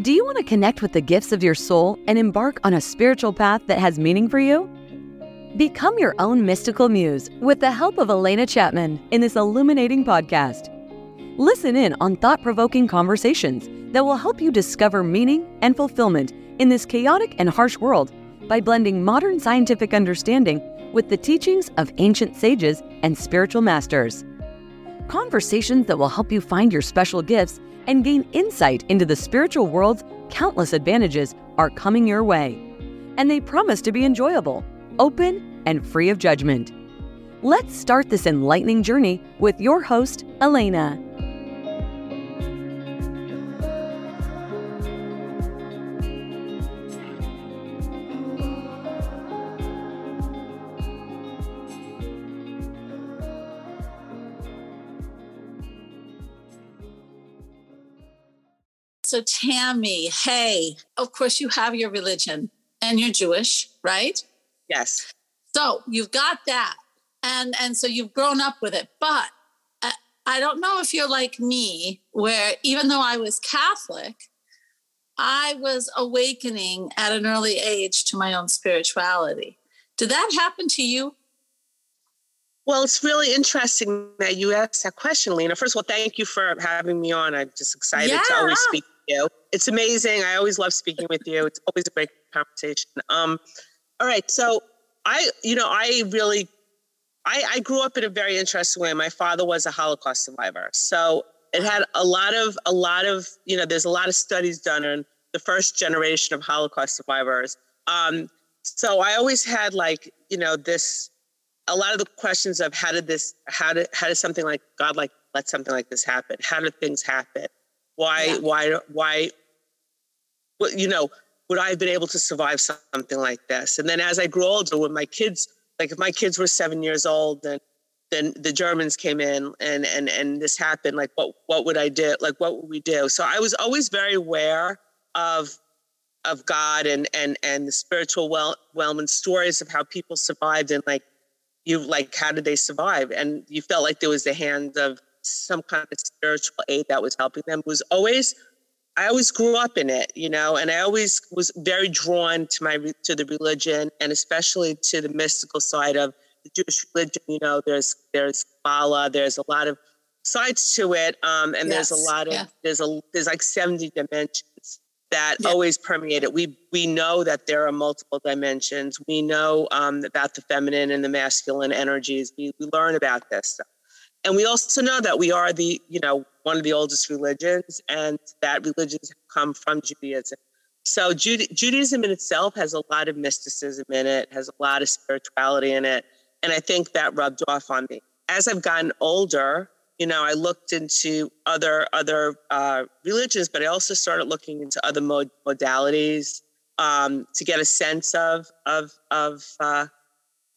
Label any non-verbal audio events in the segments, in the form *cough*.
Do you want to connect with the gifts of your soul and embark on a spiritual path that has meaning for you? Become your own mystical muse with the help of Elena Chapman in this illuminating podcast. Listen in on thought provoking conversations that will help you discover meaning and fulfillment in this chaotic and harsh world by blending modern scientific understanding with the teachings of ancient sages and spiritual masters. Conversations that will help you find your special gifts and gain insight into the spiritual world's countless advantages are coming your way. And they promise to be enjoyable, open, and free of judgment. Let's start this enlightening journey with your host, Elena. So, Tammy, hey, of course, you have your religion and you're Jewish, right? Yes. So, you've got that. And, and so you've grown up with it. But I, I don't know if you're like me, where even though I was Catholic, I was awakening at an early age to my own spirituality. Did that happen to you? Well, it's really interesting that you asked that question, Lena. First of all, thank you for having me on. I'm just excited yeah. to always speak you. It's amazing. I always love speaking with you. It's always a great conversation. Um, all right. So I, you know, I really, I, I grew up in a very interesting way. My father was a Holocaust survivor. So it had a lot of, a lot of, you know, there's a lot of studies done on the first generation of Holocaust survivors. Um, so I always had like, you know, this, a lot of the questions of how did this, how did, how did something like God like let something like this happen? How did things happen? Why, yeah. why, why, well, you know, would I have been able to survive something like this? And then as I grew older, when my kids, like if my kids were seven years old and then the Germans came in and and and this happened, like what what would I do? Like what would we do? So I was always very aware of of God and and and the spiritual well realm and stories of how people survived and like you like how did they survive? And you felt like there was the hand of some kind of spiritual aid that was helping them. It was always, I always grew up in it, you know, and I always was very drawn to my to the religion and especially to the mystical side of the Jewish religion. You know, there's there's Kabbalah, there's a lot of sides to it, um, and yes, there's a lot of yeah. there's a there's like seventy dimensions that yeah. always permeate it. We we know that there are multiple dimensions. We know um, about the feminine and the masculine energies. We we learn about this stuff. And we also know that we are the, you know, one of the oldest religions and that religions come from Judaism. So Judaism in itself has a lot of mysticism in it, has a lot of spirituality in it. And I think that rubbed off on me. As I've gotten older, you know, I looked into other other uh, religions, but I also started looking into other mod- modalities um, to get a sense of of of uh,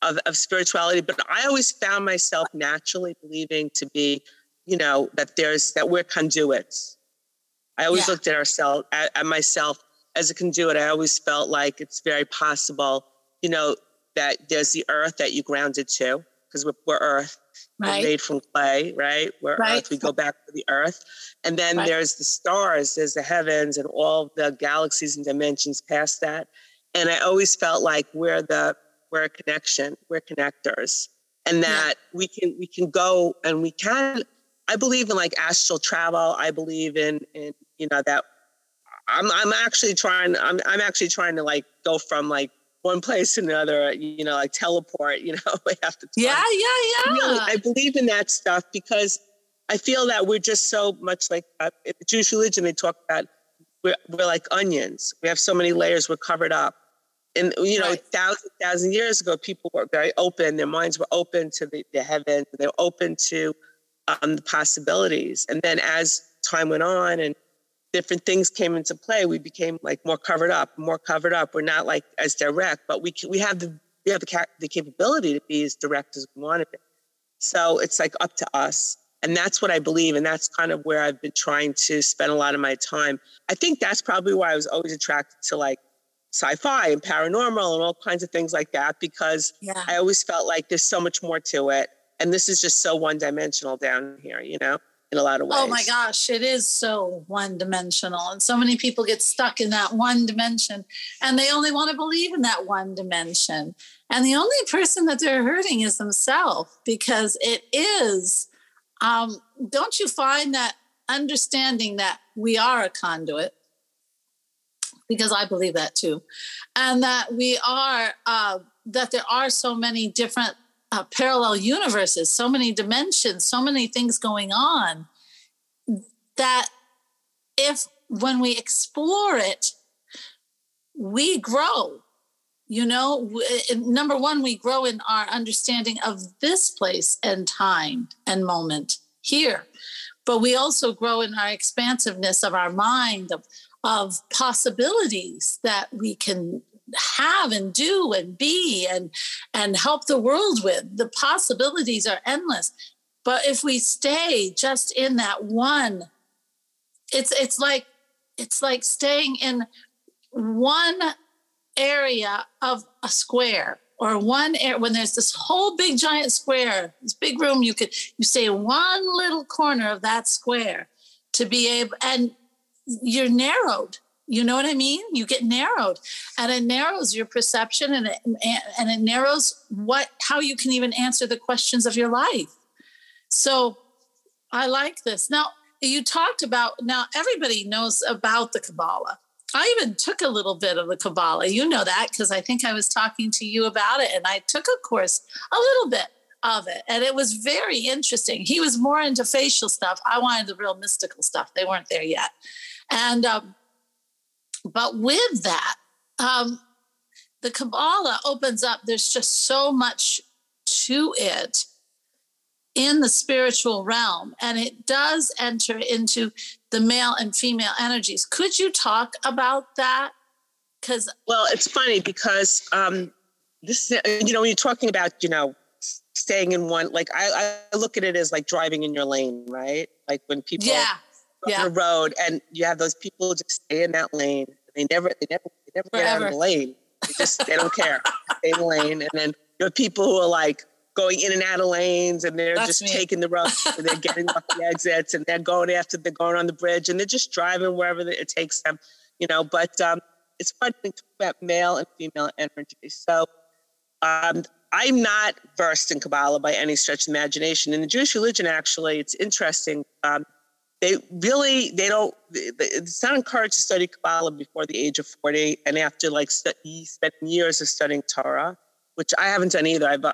of, of spirituality, but I always found myself naturally believing to be, you know, that there's that we're conduits. I always yeah. looked at ourselves at, at myself as a conduit. I always felt like it's very possible, you know, that there's the earth that you grounded to, because we're, we're earth. Right. We're made from clay, right? We're right. earth. We go back to the earth. And then right. there's the stars, there's the heavens and all the galaxies and dimensions past that. And I always felt like we're the we're a connection we're connectors and that yeah. we can we can go and we can i believe in like astral travel. I believe in in you know that i'm i'm actually trying i'm i'm actually trying to like go from like one place to another you know like teleport you *laughs* know have to yeah yeah yeah. Really, i believe in that stuff because i feel that we're just so much like uh, jewish religion they talk about we're, we're like onions. We have so many layers we're covered up and you know, right. thousand thousand years ago, people were very open. Their minds were open to the, the heavens. They were open to um, the possibilities. And then as time went on and different things came into play, we became like more covered up, more covered up. We're not like as direct, but we we have the we have the, the capability to be as direct as we want to be. So it's like up to us. And that's what I believe. And that's kind of where I've been trying to spend a lot of my time. I think that's probably why I was always attracted to like sci-fi and paranormal and all kinds of things like that because yeah. I always felt like there's so much more to it. And this is just so one dimensional down here, you know? in a lot of ways. Oh my gosh, it is so one dimensional. And so many people get stuck in that one dimension and they only want to believe in that one dimension. And the only person that they're hurting is themselves because it is, um, don't you find that understanding that we are a conduit? Because I believe that too. And that we are, uh, that there are so many different uh, parallel universes, so many dimensions, so many things going on that if when we explore it, we grow. You know, number one, we grow in our understanding of this place and time and moment here. But we also grow in our expansiveness of our mind, of, of possibilities that we can have and do and be and and help the world with. The possibilities are endless. But if we stay just in that one it's it's like it's like staying in one area of a square or one area when there's this whole big giant square this big room you could you stay in one little corner of that square to be able and you're narrowed you know what I mean? You get narrowed, and it narrows your perception, and it and it narrows what how you can even answer the questions of your life. So, I like this. Now, you talked about now everybody knows about the Kabbalah. I even took a little bit of the Kabbalah. You know that because I think I was talking to you about it, and I took a course a little bit of it, and it was very interesting. He was more into facial stuff. I wanted the real mystical stuff. They weren't there yet, and. Um, but with that, um, the Kabbalah opens up, there's just so much to it in the spiritual realm, and it does enter into the male and female energies. Could you talk about that? Because well, it's funny because um, this, you know, when you're talking about, you know, staying in one, like I, I look at it as like driving in your lane, right? Like when people yeah yeah. the road and you have those people just stay in that lane. They never, they never, they never get out of the lane. They just, they don't care. *laughs* Stay in the lane. And then you have people who are like going in and out of lanes and they're That's just me. taking the road and they're getting off the exits and they're going after they're going on the bridge and they're just driving wherever it takes them, you know, but um, it's fun to talk about male and female energy. So um, I'm not versed in Kabbalah by any stretch of imagination. In the Jewish religion, actually, it's interesting. Um, they really they don't it's not encouraged to study kabbalah before the age of 40 and after like study, spent years of studying torah which i haven't done either i've,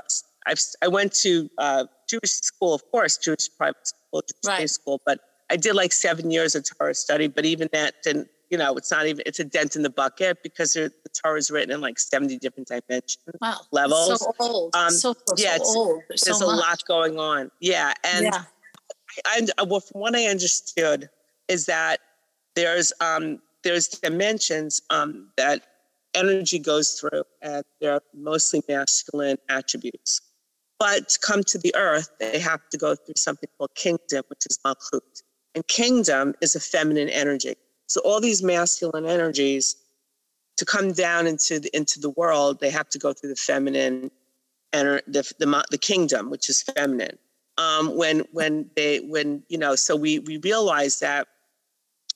I've i went to uh, jewish school of course jewish private school jewish right. school but i did like seven years of torah study but even that didn't you know it's not even it's a dent in the bucket because the torah is written in like 70 different dimensions wow. levels so old um, so, so, yeah so old. There's, there's a lot going on yeah and yeah I, well, from what I understood, is that there's um, there's dimensions um, that energy goes through, and they're mostly masculine attributes. But to come to the earth, they have to go through something called kingdom, which is malchut. And kingdom is a feminine energy. So all these masculine energies, to come down into the, into the world, they have to go through the feminine, and the, the, the kingdom, which is feminine um, when when they when you know so we we realize that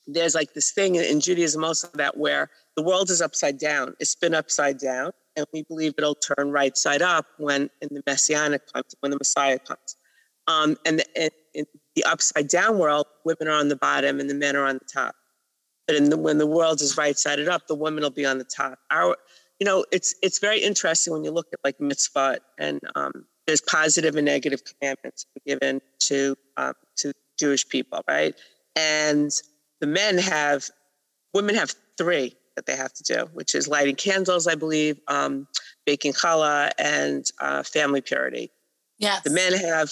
there's like this thing in Judaism also that where the world is upside down, it's been upside down, and we believe it'll turn right side up when in the messianic times, when the Messiah comes. Um, and the, in the upside down world, women are on the bottom and the men are on the top. But in the, when the world is right sided up, the women will be on the top. Our, you know, it's it's very interesting when you look at like mitzvah and um, there's positive and negative commandments given to um, to Jewish people, right? And the men have, women have three that they have to do, which is lighting candles, I believe, um, baking challah, and uh, family purity. Yes. The men have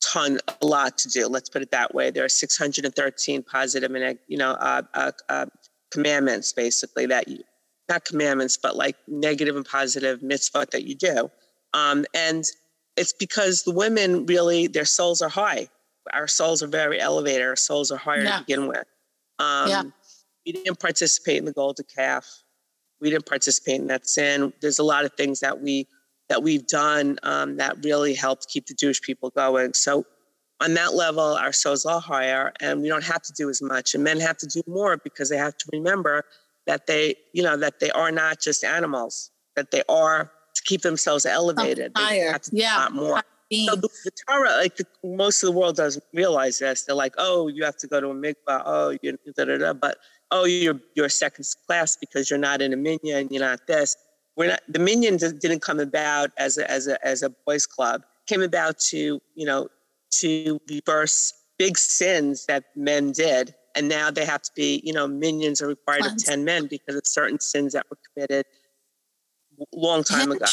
ton, a lot to do. Let's put it that way. There are 613 positive and you know uh, uh, uh, commandments, basically that you, not commandments, but like negative and positive mitzvot that you do. Um, and it's because the women really, their souls are high. Our souls are very elevated. Our souls are higher yeah. to begin with. Um, yeah. We didn't participate in the golden calf. We didn't participate in that sin. There's a lot of things that we that we've done um, that really helped keep the Jewish people going. So on that level, our souls are higher and we don't have to do as much. And men have to do more because they have to remember that they, you know, that they are not just animals, that they are to keep themselves elevated. Higher. yeah. more. So the, the Torah, like the, most of the world doesn't realize this. They're like, oh, you have to go to a mikvah. Oh, you da da da. But oh, you're you're second class because you're not in a minyan. You're not this. We're not. The minyan didn't come about as a as a as a boys' club. Came about to you know to reverse big sins that men did, and now they have to be you know minyans are required of ten men because of certain sins that were committed long time ago.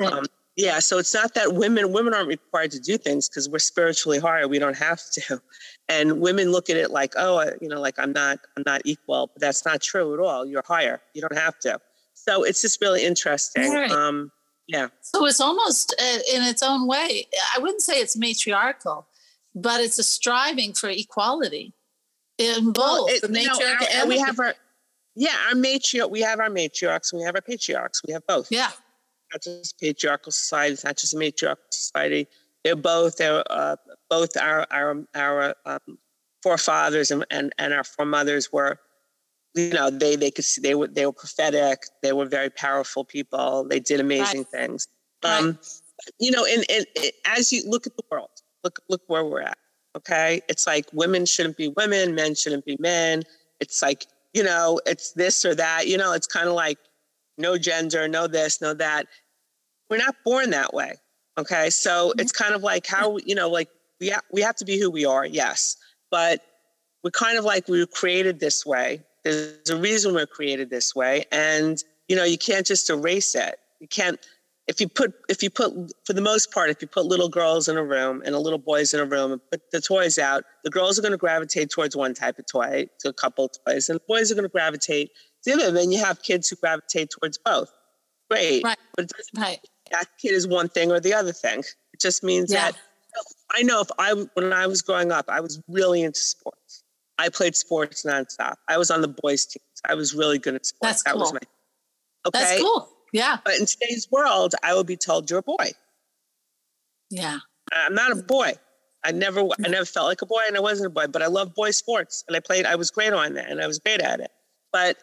Um, yeah, so it's not that women women aren't required to do things because we're spiritually higher. We don't have to, *laughs* and women look at it like, oh, you know, like I'm not I'm not equal, but that's not true at all. You're higher. You don't have to. So it's just really interesting. Right. Um, yeah. So it's almost uh, in its own way. I wouldn't say it's matriarchal, but it's a striving for equality in both well, it, the matriarch you know, our, and we have our yeah our matriarch. We have our matriarchs. We have our patriarchs. We have both. Yeah not just patriarchal society. It's not just a matriarchal society. They're both. They're uh, both our our our um, forefathers and, and and our foremothers were. You know, they they could see they were they were prophetic. They were very powerful people. They did amazing right. things. Um, right. You know, and, and, and as you look at the world, look look where we're at. Okay, it's like women shouldn't be women, men shouldn't be men. It's like you know, it's this or that. You know, it's kind of like no gender, no this, no that we're not born that way. Okay. So mm-hmm. it's kind of like how, you know, like we, ha- we have to be who we are, yes. But we're kind of like we were created this way. There's a reason we're created this way. And, you know, you can't just erase it. You can't, if you put, if you put, for the most part, if you put little girls in a room and a little boys in a room and put the toys out, the girls are going to gravitate towards one type of toy, to a couple toys, and the boys are going to gravitate to the other. And then you have kids who gravitate towards both. Great. Right. But it doesn't, right that kid is one thing or the other thing. It just means yeah. that I know if I when I was growing up, I was really into sports. I played sports nonstop. I was on the boys teams. I was really good at sports. That's cool. That was my okay. That's cool. Yeah. But in today's world, I would be told you're a boy. Yeah. I'm not a boy. I never I never felt like a boy and I wasn't a boy, but I love boy sports and I played I was great on that and I was great at it. But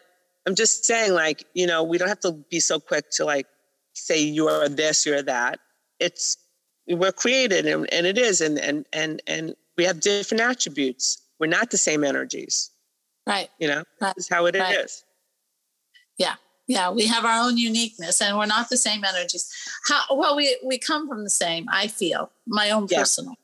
I'm just saying like, you know, we don't have to be so quick to like say you're this, you're that. It's we're created and, and it is and and and and we have different attributes. We're not the same energies. Right. You know, right. this is how it right. is. Yeah. Yeah, we have our own uniqueness and we're not the same energies. How well we we come from the same, I feel, my own yeah. personal.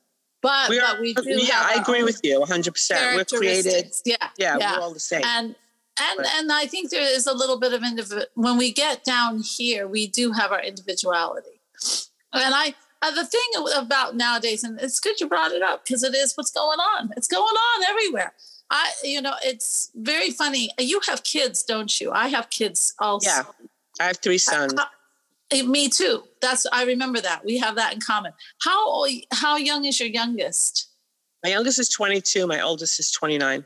But we, are, but we do Yeah, I agree with you 100%. We're created. Yeah, yeah. Yeah, we're all the same. And and right. and I think there is a little bit of individual when we get down here, we do have our individuality. And I uh, the thing about nowadays, and it's good you brought it up because it is what's going on. It's going on everywhere. I, you know, it's very funny. You have kids, don't you? I have kids also. Yeah, I have three uh, sons. I, eh, me too. That's I remember that we have that in common. How how young is your youngest? My youngest is 22. My oldest is 29.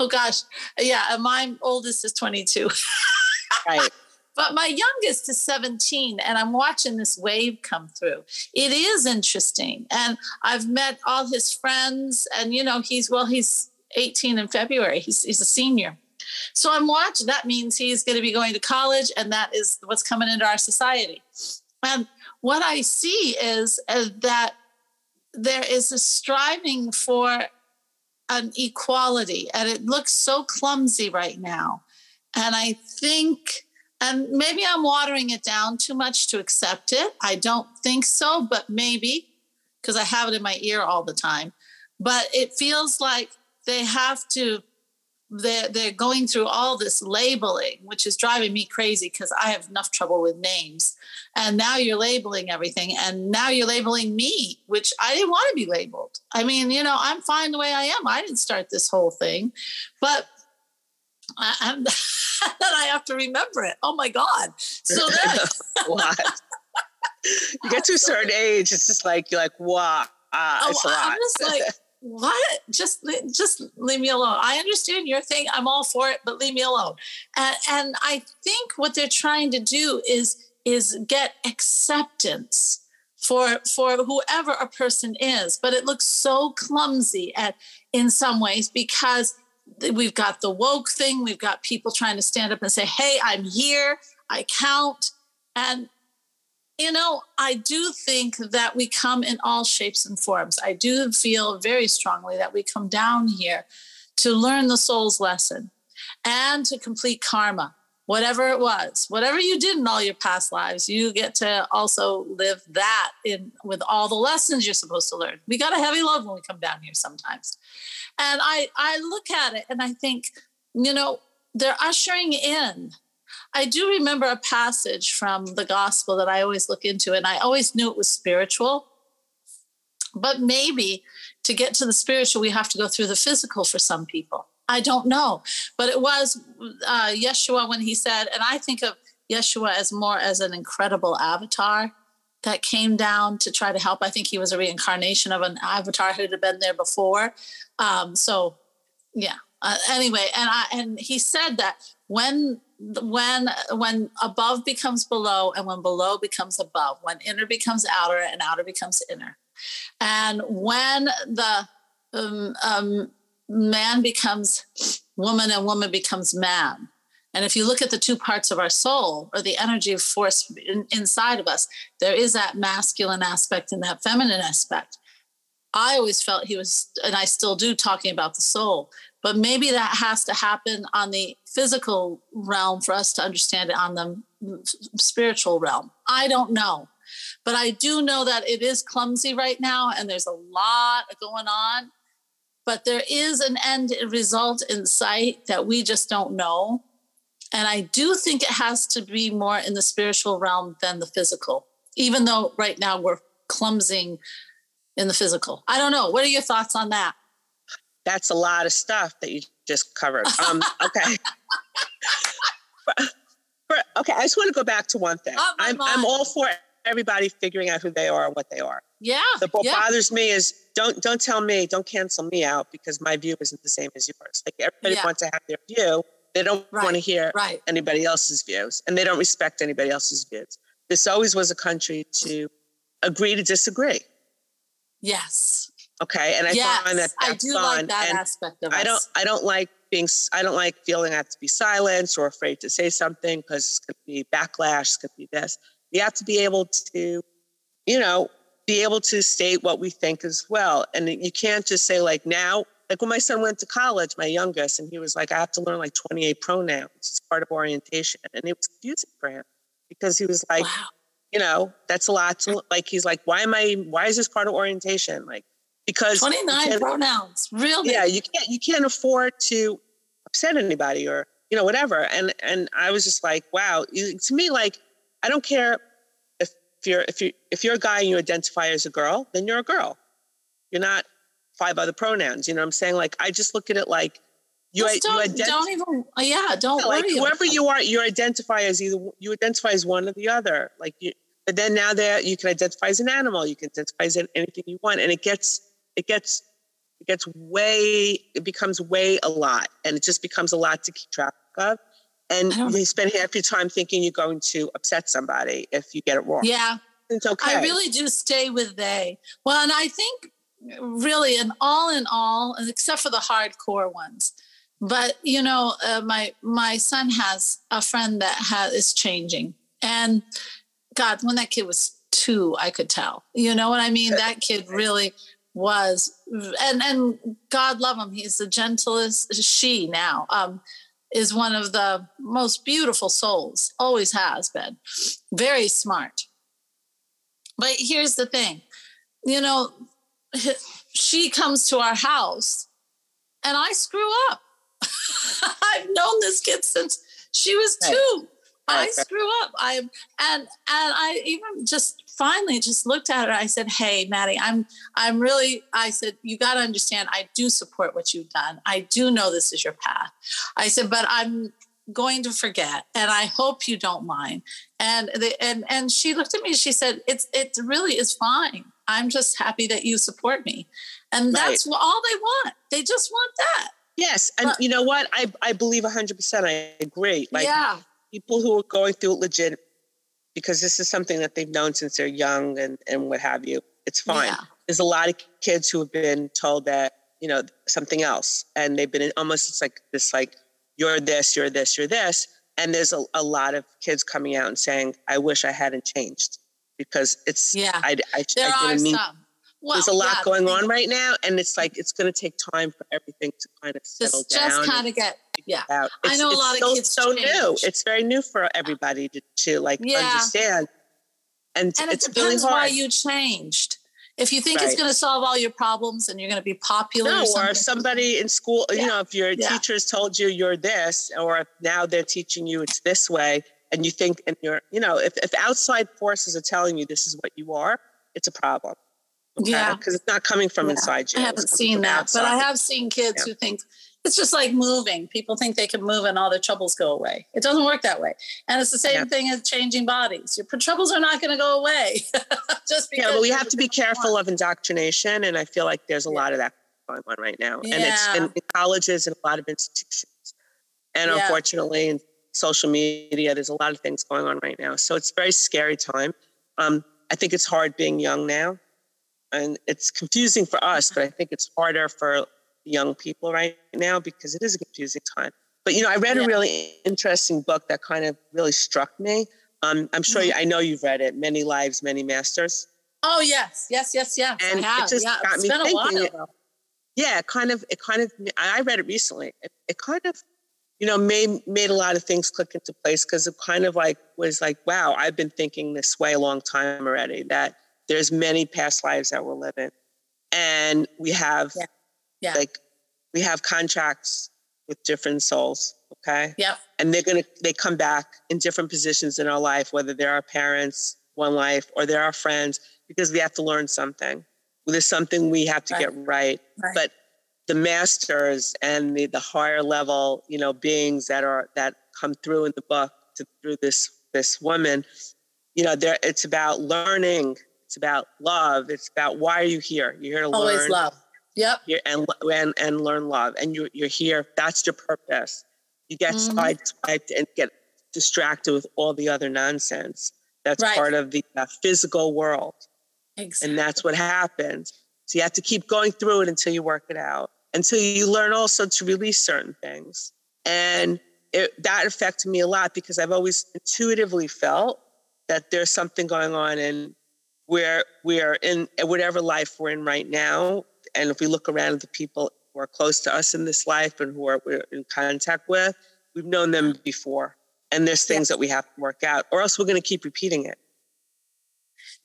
Oh gosh, yeah. My oldest is 22. *laughs* right. But my youngest is 17, and I'm watching this wave come through. It is interesting. And I've met all his friends, and you know, he's well, he's 18 in February. He's he's a senior. So I'm watching. That means he's going to be going to college, and that is what's coming into our society. And what I see is uh, that there is a striving for an equality and it looks so clumsy right now and i think and maybe i'm watering it down too much to accept it i don't think so but maybe because i have it in my ear all the time but it feels like they have to they're, they're going through all this labeling, which is driving me crazy because I have enough trouble with names. And now you're labeling everything. And now you're labeling me, which I didn't want to be labeled. I mean, you know, I'm fine the way I am. I didn't start this whole thing. But I, I'm, *laughs* then I have to remember it. Oh my God. So *laughs* then. what? you get to a certain age, it's just like, you're like, wow. Uh, oh, I'm just like, what? Just just leave me alone. I understand your thing. I'm all for it but leave me alone. And, and i think what they're trying to do is is get acceptance for for whoever a person is. But it looks so clumsy at in some ways because we've got the woke thing. We've got people trying to stand up and say hey i'm here. I count. And you know i do think that we come in all shapes and forms i do feel very strongly that we come down here to learn the soul's lesson and to complete karma whatever it was, whatever you did in all your past lives, you get to also live that in with all the lessons you're supposed to learn. We got a heavy load when we come down here sometimes. And I I look at it and I think, you know, they're ushering in. I do remember a passage from the gospel that I always look into, and I always knew it was spiritual. But maybe to get to the spiritual, we have to go through the physical for some people. I don't know. But it was uh, Yeshua when he said, and I think of Yeshua as more as an incredible avatar that came down to try to help. I think he was a reincarnation of an avatar who had been there before. Um, so, yeah. Uh, anyway, and I and he said that when when when above becomes below and when below becomes above, when inner becomes outer and outer becomes inner, and when the um, um, man becomes woman and woman becomes man. And if you look at the two parts of our soul or the energy force in, inside of us, there is that masculine aspect and that feminine aspect. I always felt he was, and I still do, talking about the soul. But maybe that has to happen on the physical realm for us to understand it on the spiritual realm. I don't know. But I do know that it is clumsy right now, and there's a lot going on but there is an end result in sight that we just don't know. And I do think it has to be more in the spiritual realm than the physical, even though right now we're clumsing in the physical. I don't know. What are your thoughts on that? That's a lot of stuff that you just covered. *laughs* Um, okay. okay, I just want to go back to one thing. Oh, I'm, I'm all for everybody figuring out who they are and what they are. Yeah. The, what yeah. bothers me is don't don't tell me, don't cancel me out because my view isn't the same as yours. Like everybody yeah. wants to have their view. They don't right. want to hear right. anybody else's views and they don't respect anybody else's views. This always was a country to agree to disagree. Yes. Okay. And I oh, yes. find that I do fun. like that and aspect of i don't I don't like being I don't like feeling I have to be silenced or afraid to say something because it's gonna be backlash, it's gonna be this. We have to be able to, you know, be able to state what we think as well. And you can't just say like now, like when my son went to college, my youngest, and he was like, I have to learn like 28 pronouns. It's part of orientation. And it was confusing for him because he was like, wow. you know, that's a lot to like, he's like, why am I, why is this part of orientation? Like, because 29 pronouns, really? Yeah, you can't, you can't afford to upset anybody or, you know, whatever. And, and I was just like, wow, to me, like, I don't care if you're if you if you're a guy and you identify as a girl, then you're a girl. You're not five other pronouns. You know what I'm saying? Like I just look at it like you, just don't, you identi- don't even yeah don't yeah, like whoever you are you identify as either you identify as one or the other like you but then now that you can identify as an animal you can identify as anything you want and it gets it gets it gets way it becomes way a lot and it just becomes a lot to keep track of and you spend half your time thinking you're going to upset somebody if you get it wrong. Yeah. It's okay. I really do stay with they. Well, and I think really, and all in all, except for the hardcore ones, but you know, uh, my my son has a friend that has is changing, and God, when that kid was two, I could tell. You know what I mean? That kid really was, and and God love him. He's the gentlest she now. Um, is one of the most beautiful souls, always has been. Very smart. But here's the thing you know, *laughs* she comes to our house and I screw up. *laughs* I've known this kid since she was two. I screw up. I and and I even just finally just looked at her. I said, "Hey, Maddie, I'm I'm really." I said, "You got to understand. I do support what you've done. I do know this is your path." I said, "But I'm going to forget, and I hope you don't mind." And the, and and she looked at me. And she said, "It's it really is fine. I'm just happy that you support me." And that's right. all they want. They just want that. Yes, and but, you know what? I I believe 100%. I agree. Like yeah people who are going through it legit because this is something that they've known since they're young and, and what have you. It's fine. Yeah. There's a lot of kids who have been told that, you know, something else. And they've been in almost it's like this like, you're this, you're this, you're this. And there's a, a lot of kids coming out and saying, I wish I hadn't changed because it's Yeah. I, I, There I are didn't mean some. Well, there's a lot yeah, going on right now and it's like it's going to take time for everything to kind of settle Just, down just kind of get, yeah. out. I know a lot of kids so new change. it's very new for everybody to, to like Yeah. understand and, And it it's really depends hard why you changed. If you think it's going to solve all your problems and you're going to be popular, no, or, or somebody in school, Yeah. you know, if your Yeah. teachers told you you're this, or if now they're teaching you it's this way, and you think, and you're, you know, if, if outside forces are telling you this is what you are, it's a problem. Yeah. Because it's not coming from Yeah. inside you. I haven't seen that, but I have seen kids Yeah. who think it's just like moving. People think they can move and all their troubles go away. It doesn't work that way. And it's the same Yeah. thing as changing bodies. Your troubles are not going to go away. *laughs* just because Yeah, but we have to be careful one. of indoctrination, and I feel like there's a lot of that going on right now, and it's in, in colleges and a lot of institutions, and unfortunately, in social media, there's a lot of things going on right now. So it's a very scary time. Um, I think it's hard being young now, and it's confusing for us, but I think it's harder for young people right now because it is a confusing time. But you know, I read Yeah. a really interesting book that kind of really struck me. Um, I'm sure you, I know you've read it, Many Lives, Many Masters. Oh yes, yes, yes, yes. And it just yeah, got it's me been a thinking it- yeah, it kind of, it kind of, I read it recently. It, it kind of, you know, made made a lot of things click into place because it kind of like was like, wow, I've been thinking this way a long time already. That there's many past lives that we're living, and we have Yeah. Yeah. like we have contracts with different souls. Okay, yeah and they're gonna they come back in different positions in our life, whether they're our parents, one life, or they're our friends, because we have to learn something. There's something we have to Right. get right. Right. But the masters and the, the higher level, you know, beings that are that come through in the book to, through this this woman, you know, there it's about learning. It's about love. It's about why are you here? You're here to Always learn Always love. Yep. here and and and learn love and you're, you're here that's your purpose you get Mhm. sideswiped and get distracted with all the other nonsense that's Right. part of the uh, physical world Exactly. and that's what happens so you have to keep going through it until you work it out until you learn also to release certain things and it, that affected me a lot because i've always intuitively felt that there's something going on and where we're in whatever life we're in right now. And if we look around at the people who are close to us in this life and who are we're in contact with we've known them before. And there's things that we have to work out or else we're going to keep repeating it.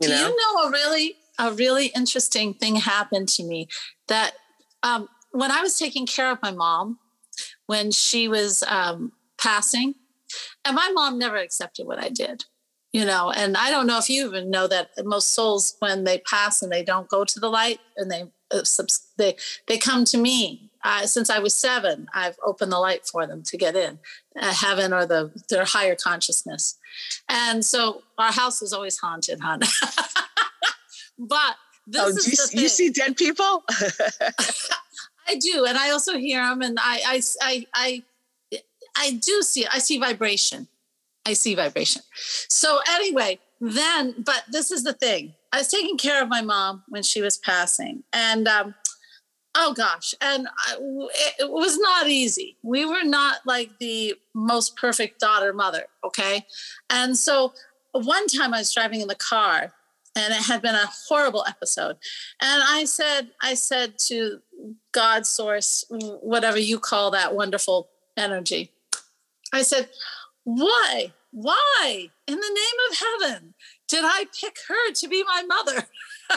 You Do know? you know a really a really interesting thing happened to me that um, when I was taking care of my mom when she was um, passing, and my mom never accepted what I did, you know. And I don't know if you even know that most souls when they pass and they don't go to the light and they uh, subs- they they come to me. Uh, since I was seven, I've opened the light for them to get in, uh, heaven or the their higher consciousness. And so our house is always haunted, hon. *laughs* but this oh, is you, the s- you see dead people *laughs* *laughs* I do, and I also hear them, and I, I, I, I, I do see. I see vibration. I see vibration. So anyway, then, but this is the thing. I was taking care of my mom when she was passing, and um, oh gosh, and I, it, it was not easy. We were not like the most perfect daughter mother, okay, and so one time I was driving in the car and it had been a horrible episode and i said i said to god source whatever you call that wonderful energy i said why why in the name of heaven did i pick her to be my mother *laughs*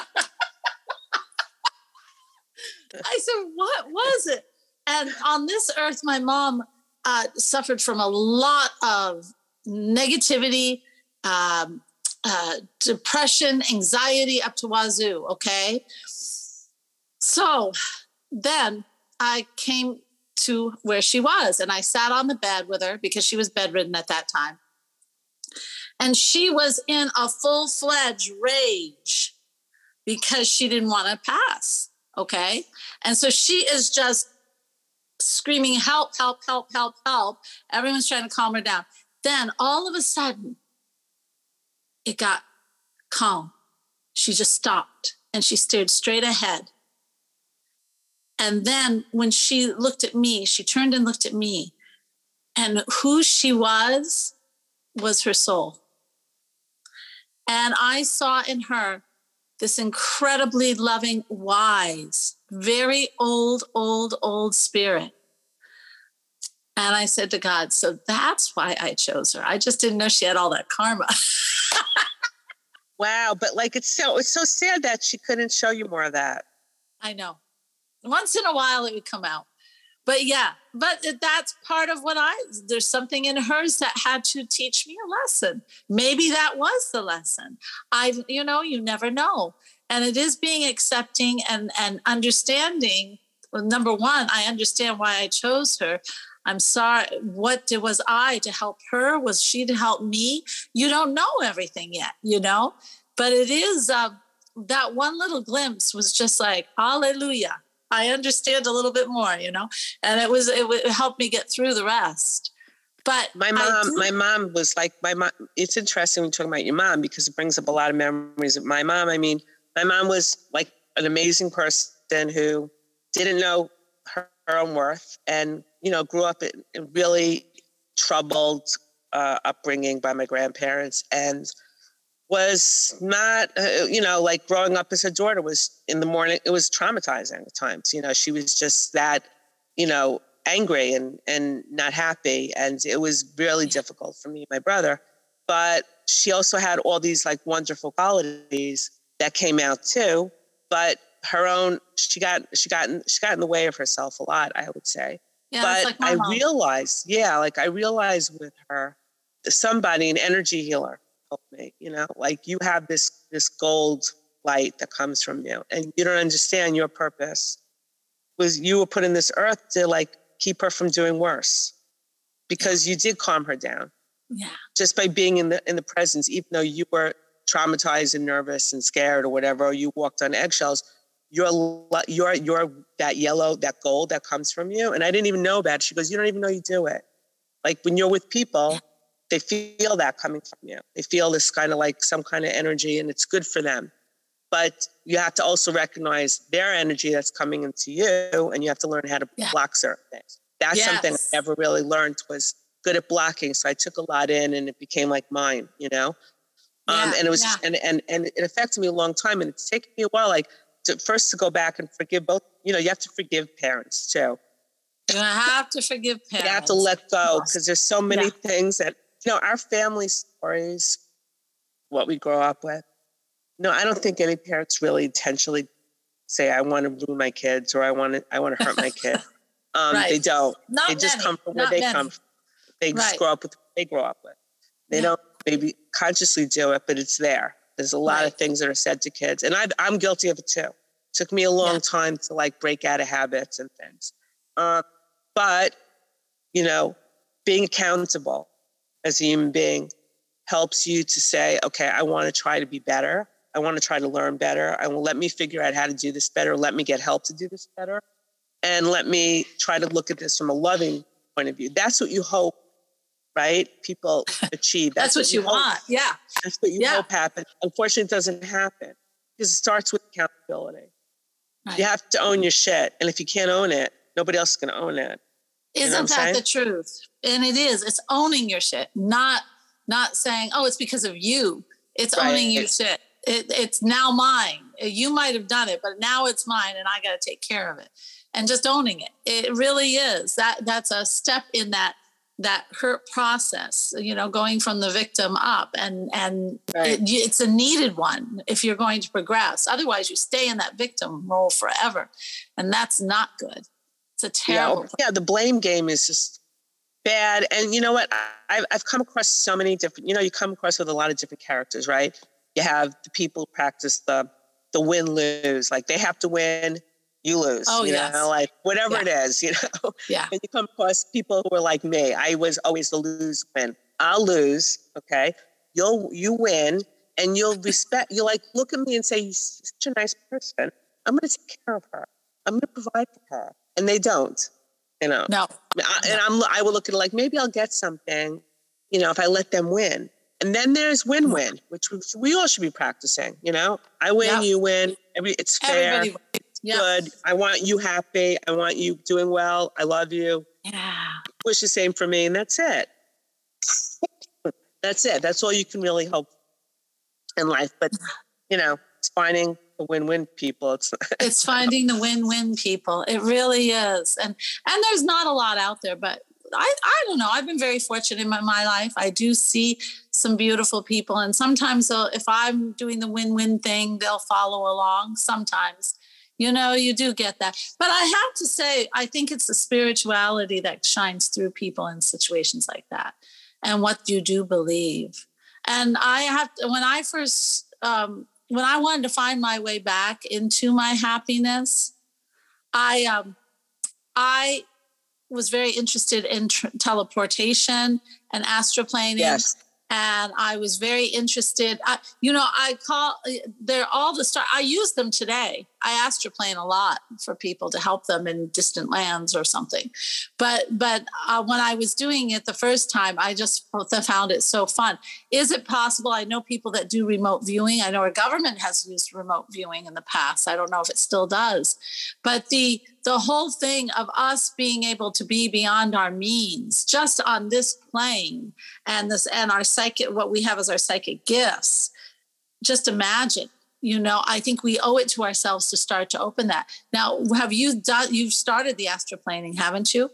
i said what was it and on this earth my mom uh, suffered from a lot of negativity um, uh, depression, anxiety up to wazoo. Okay. So then I came to where she was and I sat on the bed with her because she was bedridden at that time. And she was in a full fledged rage because she didn't want to pass. Okay. And so she is just screaming, help, help, help, help, help. Everyone's trying to calm her down. Then all of a sudden, it got calm. She just stopped and she stared straight ahead. And then when she looked at me, she turned and looked at me. And who she was was her soul. And I saw in her this incredibly loving, wise, very old, old, old spirit. And I said to God, so that's why I chose her. I just didn't know she had all that karma. *laughs* wow, but like it's so it's so sad that she couldn't show you more of that. I know. Once in a while it would come out but yeah, but that's part of what I, there's something in hers that had to teach me a lesson. Maybe that was the lesson. I, you know, you never know. And it is being accepting and, and understanding. Well, number one, I understand why I chose her. I'm sorry. What did, was I to help her? Was she to help me? You don't know everything yet, you know? But it is uh, that one little glimpse was just like, hallelujah I understand a little bit more, you know, and it was it, it helped me get through the rest. But my mom, my mom was like my mom. It's interesting when you talk about your mom because it brings up a lot of memories of my mom. I mean, my mom was like an amazing person who didn't know her, her own worth, and you know, grew up in, in really troubled uh, upbringing by my grandparents, and was not, uh, you know, like growing up as a daughter was in the morning, it was traumatizing at times. You know, she was just that, you know, angry and, and not happy. And it was really difficult for me and my brother. But she also had all these like wonderful qualities that came out too. But her own, she got, she got, in, she got in the way of herself a lot, I would say. Yeah, but like I realized, yeah, like I realized with her, somebody, an energy healer, me you know? Like you have this this gold light that comes from you and you don't understand your purpose. Was you were put in this earth to like keep her from doing worse because you did calm her down. Yeah. Just by being in the in the presence even though you were traumatized and nervous and scared or whatever or you walked on eggshells you're you're you're that yellow that gold that comes from you and i didn't even know about it she goes you don't even know you do it. Like when you're with people they feel that coming from you. They feel this kind of like some kind of energy, and it's good for them. But you have to also recognize their energy that's coming into you, and you have to learn how to yeah. block certain things. That's yes. something I never really learned was good at blocking. So I took a lot in, and it became like mine, you know. Um, yeah, um, and it was, yeah. and and and it affected me a long time, and it's taken me a while, like to first to go back and forgive both. You know, you have to forgive parents too. You have to forgive parents. You have to let go because there's so many yeah. things that you know, our family stories, what we grow up with. No, I don't think any parents really intentionally say, "I want to ruin my kids" or "I want to, I want to hurt my kid." *laughs* Um, right. They don't. Not they just many. come from where Not they many. come from. They just right. grow up with what they grow up with. They yeah. don't maybe consciously do it, but it's there. There's a lot right. of things that are said to kids, and I, am guilty of it too. It took me a long yeah. time to like break out of habits and things, uh, but you know, being accountable as a human being helps you to say, okay, I want to try to be better. I want to try to learn better. I will let me figure out how to do this better. Let me get help to do this better. And let me try to look at this from a loving point of view. That's what you hope, right? People *laughs* achieve. That's, That's what, what, you, want. Yeah. That's what you yeah. hope happens. Unfortunately, it doesn't happen because it starts with accountability. Right. You have to own your shit. And if you can't own it, nobody else is going to own it. Isn't you know that saying? the truth? And it is. It's owning your shit, not not saying, "Oh, it's because of you." It's right. owning your shit. It, it's now mine. You might have done it, but now it's mine, and I got to take care of it. And just owning it. It really is. That that's a step in that that hurt process. You know, going from the victim up, and and right. it, it's a needed one if you're going to progress. Otherwise, you stay in that victim role forever, and that's not good. It's a terrible. Yeah, yeah, the blame game is just bad. And you know what? I've, I've come across so many different, you know, you come across with a lot of different characters, right? You have the people who practice the the win lose, like they have to win, you lose. Oh, you yes. know, like whatever yeah. it is, *laughs* you know. Yeah. And you come across people who are like me. I was always the lose win. I'll lose, okay. You'll you win and you'll respect you like look at me and say, You're such a nice person. I'm gonna take care of her. I'm gonna provide for her and they don't. You know. No. I, and I'm I will look at it like maybe I'll get something, you know, if I let them win. And then there's mm-hmm. win-win, which we, we all should be practicing. You know, I win, yep. you win. Every it's fair. Everybody yep. Good. I want you happy. I want you doing well. I love you. Yeah. Wish the same for me, and that's it. that's it. That's all you can really hope in life. But mm-hmm. you know, it's finding the win-win people. It's *laughs* it's finding the win-win people. It really is. And and there's not a lot out there, but I, I don't know. I've been very fortunate in my, my life. I do see some beautiful people. And sometimes if I'm doing the win win thing, they'll follow along. Sometimes, you know, you do get that. But I have to say, I think it's the spirituality that shines through people in situations like that and what you do believe. And I have, when I first, um, when I wanted to find my way back into my happiness, I, um, I was very interested in tr- teleportation and astroplaning. Yes and I was very interested. I, you know, I call they're all the star. I use them today. I astroplane a lot for people to help them in distant lands or something. But but uh, when I was doing it the first time, I just found it so fun. Is it possible? I know people that do remote viewing. I know our government has used remote viewing in the past. I don't know if it still does, but the the whole thing of us being able to be beyond our means just on this plane and this and our psychic what we have as our psychic gifts. Just imagine you know i think we owe it to ourselves to start to open that. Now have you done you've started the astral planning haven't you?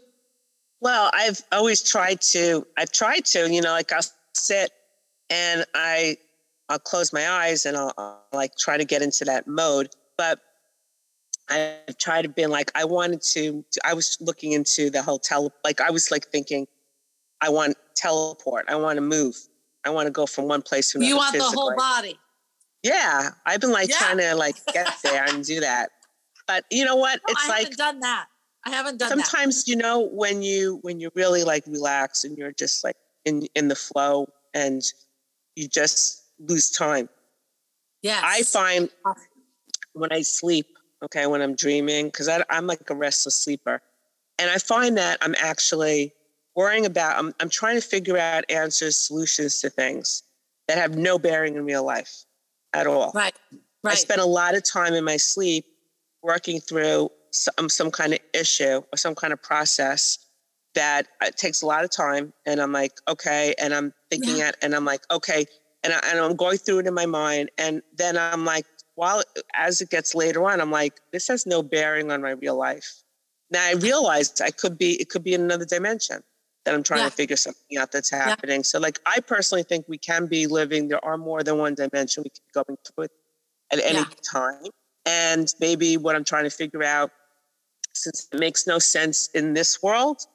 Well i've always tried to i've tried to you know like i'll sit and i i'll close my eyes and I'll, I'll like try to get into that mode. But I've tried to be like, I wanted to, I was looking into the whole tele, like I was like thinking, I want teleport. I want to move. I want to go from one place to another. You want physically. the whole body. Yeah. I've been like yeah. trying to like get there and do that. But you know what? No, it's I like, haven't done that. I haven't done sometimes, that. you know, when you, when you really like relax and you're just like in, in the flow and you just lose time. Yeah. I find when I sleep, okay, when I'm dreaming, because I'm like a restless sleeper. And I find that I'm actually worrying about, I'm, I'm trying to figure out answers, solutions to things that have no bearing in real life at all. Right. Right. I spend a lot of time in my sleep working through some, some kind of issue or some kind of process that it uh, takes a lot of time. And I'm like, okay. And I'm thinking yeah. it and I'm like, okay. And, I, and I'm going through it in my mind. And then I'm like, while as it gets later on, I'm like, this has no bearing on my real life. Now I realized I could be, it could be in another dimension that I'm trying yeah. to figure something out that's happening. Yeah. So like I personally think we can be living, there are more than one dimension we can be going through it at any yeah. time. And maybe what I'm trying to figure out, since it makes no sense in this world,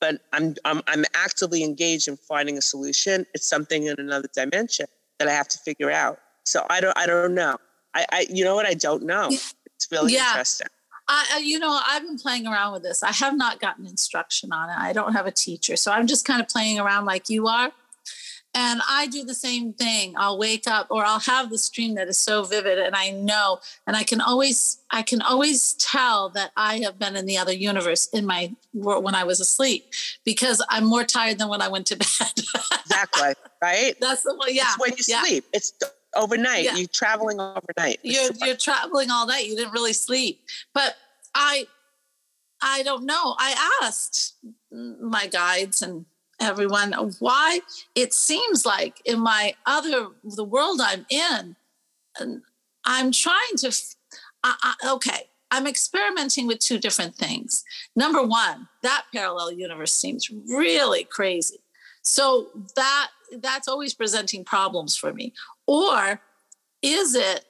but I'm, I'm I'm actively engaged in finding a solution. It's something in another dimension that I have to figure out. So I don't I don't know. I, I you know what? I don't know. It's really yeah. interesting. I, you know, I've been playing around with this. I have not gotten instruction on it. I don't have a teacher. So I'm just kind of playing around like you are. And I do the same thing. I'll wake up or I'll have this dream that is so vivid and I know and I can always I can always tell that I have been in the other universe in my when I was asleep because I'm more tired than when I went to *laughs* bed. exactly. Right? That's the way yeah. It's when you yeah. sleep. It's overnight. Yeah. You're traveling overnight. You're you're traveling all night. You didn't really sleep. But I I don't know. I asked my guides and everyone why it seems like in my other the world I'm in, I'm trying to. I, I, okay, I'm experimenting with two different things. Number one, that parallel universe seems really crazy. So that that's always presenting problems for me. Or is it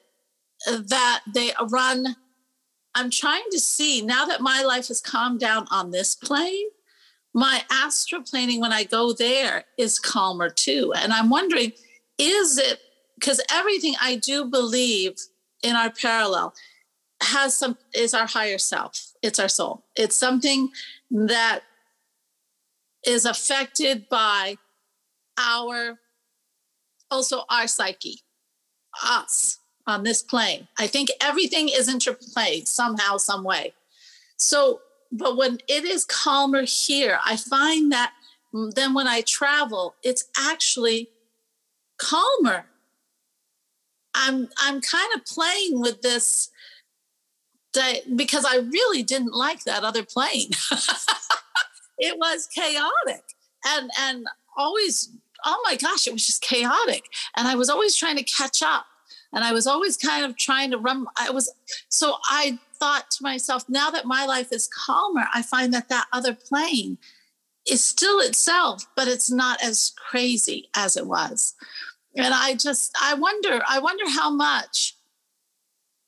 that they run? I'm trying to see now that my life has calmed down on this plane, my astroplaning when I go there is calmer too. And I'm wondering, is it because everything I do believe in our parallel has some is our higher self, it's our soul. It's something that is affected by our also our psyche, us on this plane. I think everything is interplayed somehow, some way. So, but when it is calmer here, I find that then when I travel, it's actually calmer. I'm I'm kind of playing with this that because I really didn't like that other plane. *laughs* it was chaotic and and always oh my gosh it was just chaotic and I was always trying to catch up and I was always kind of trying to run I was so I thought to myself now that my life is calmer I find that that other plane is still itself but it's not as crazy as it was and I just I wonder I wonder how much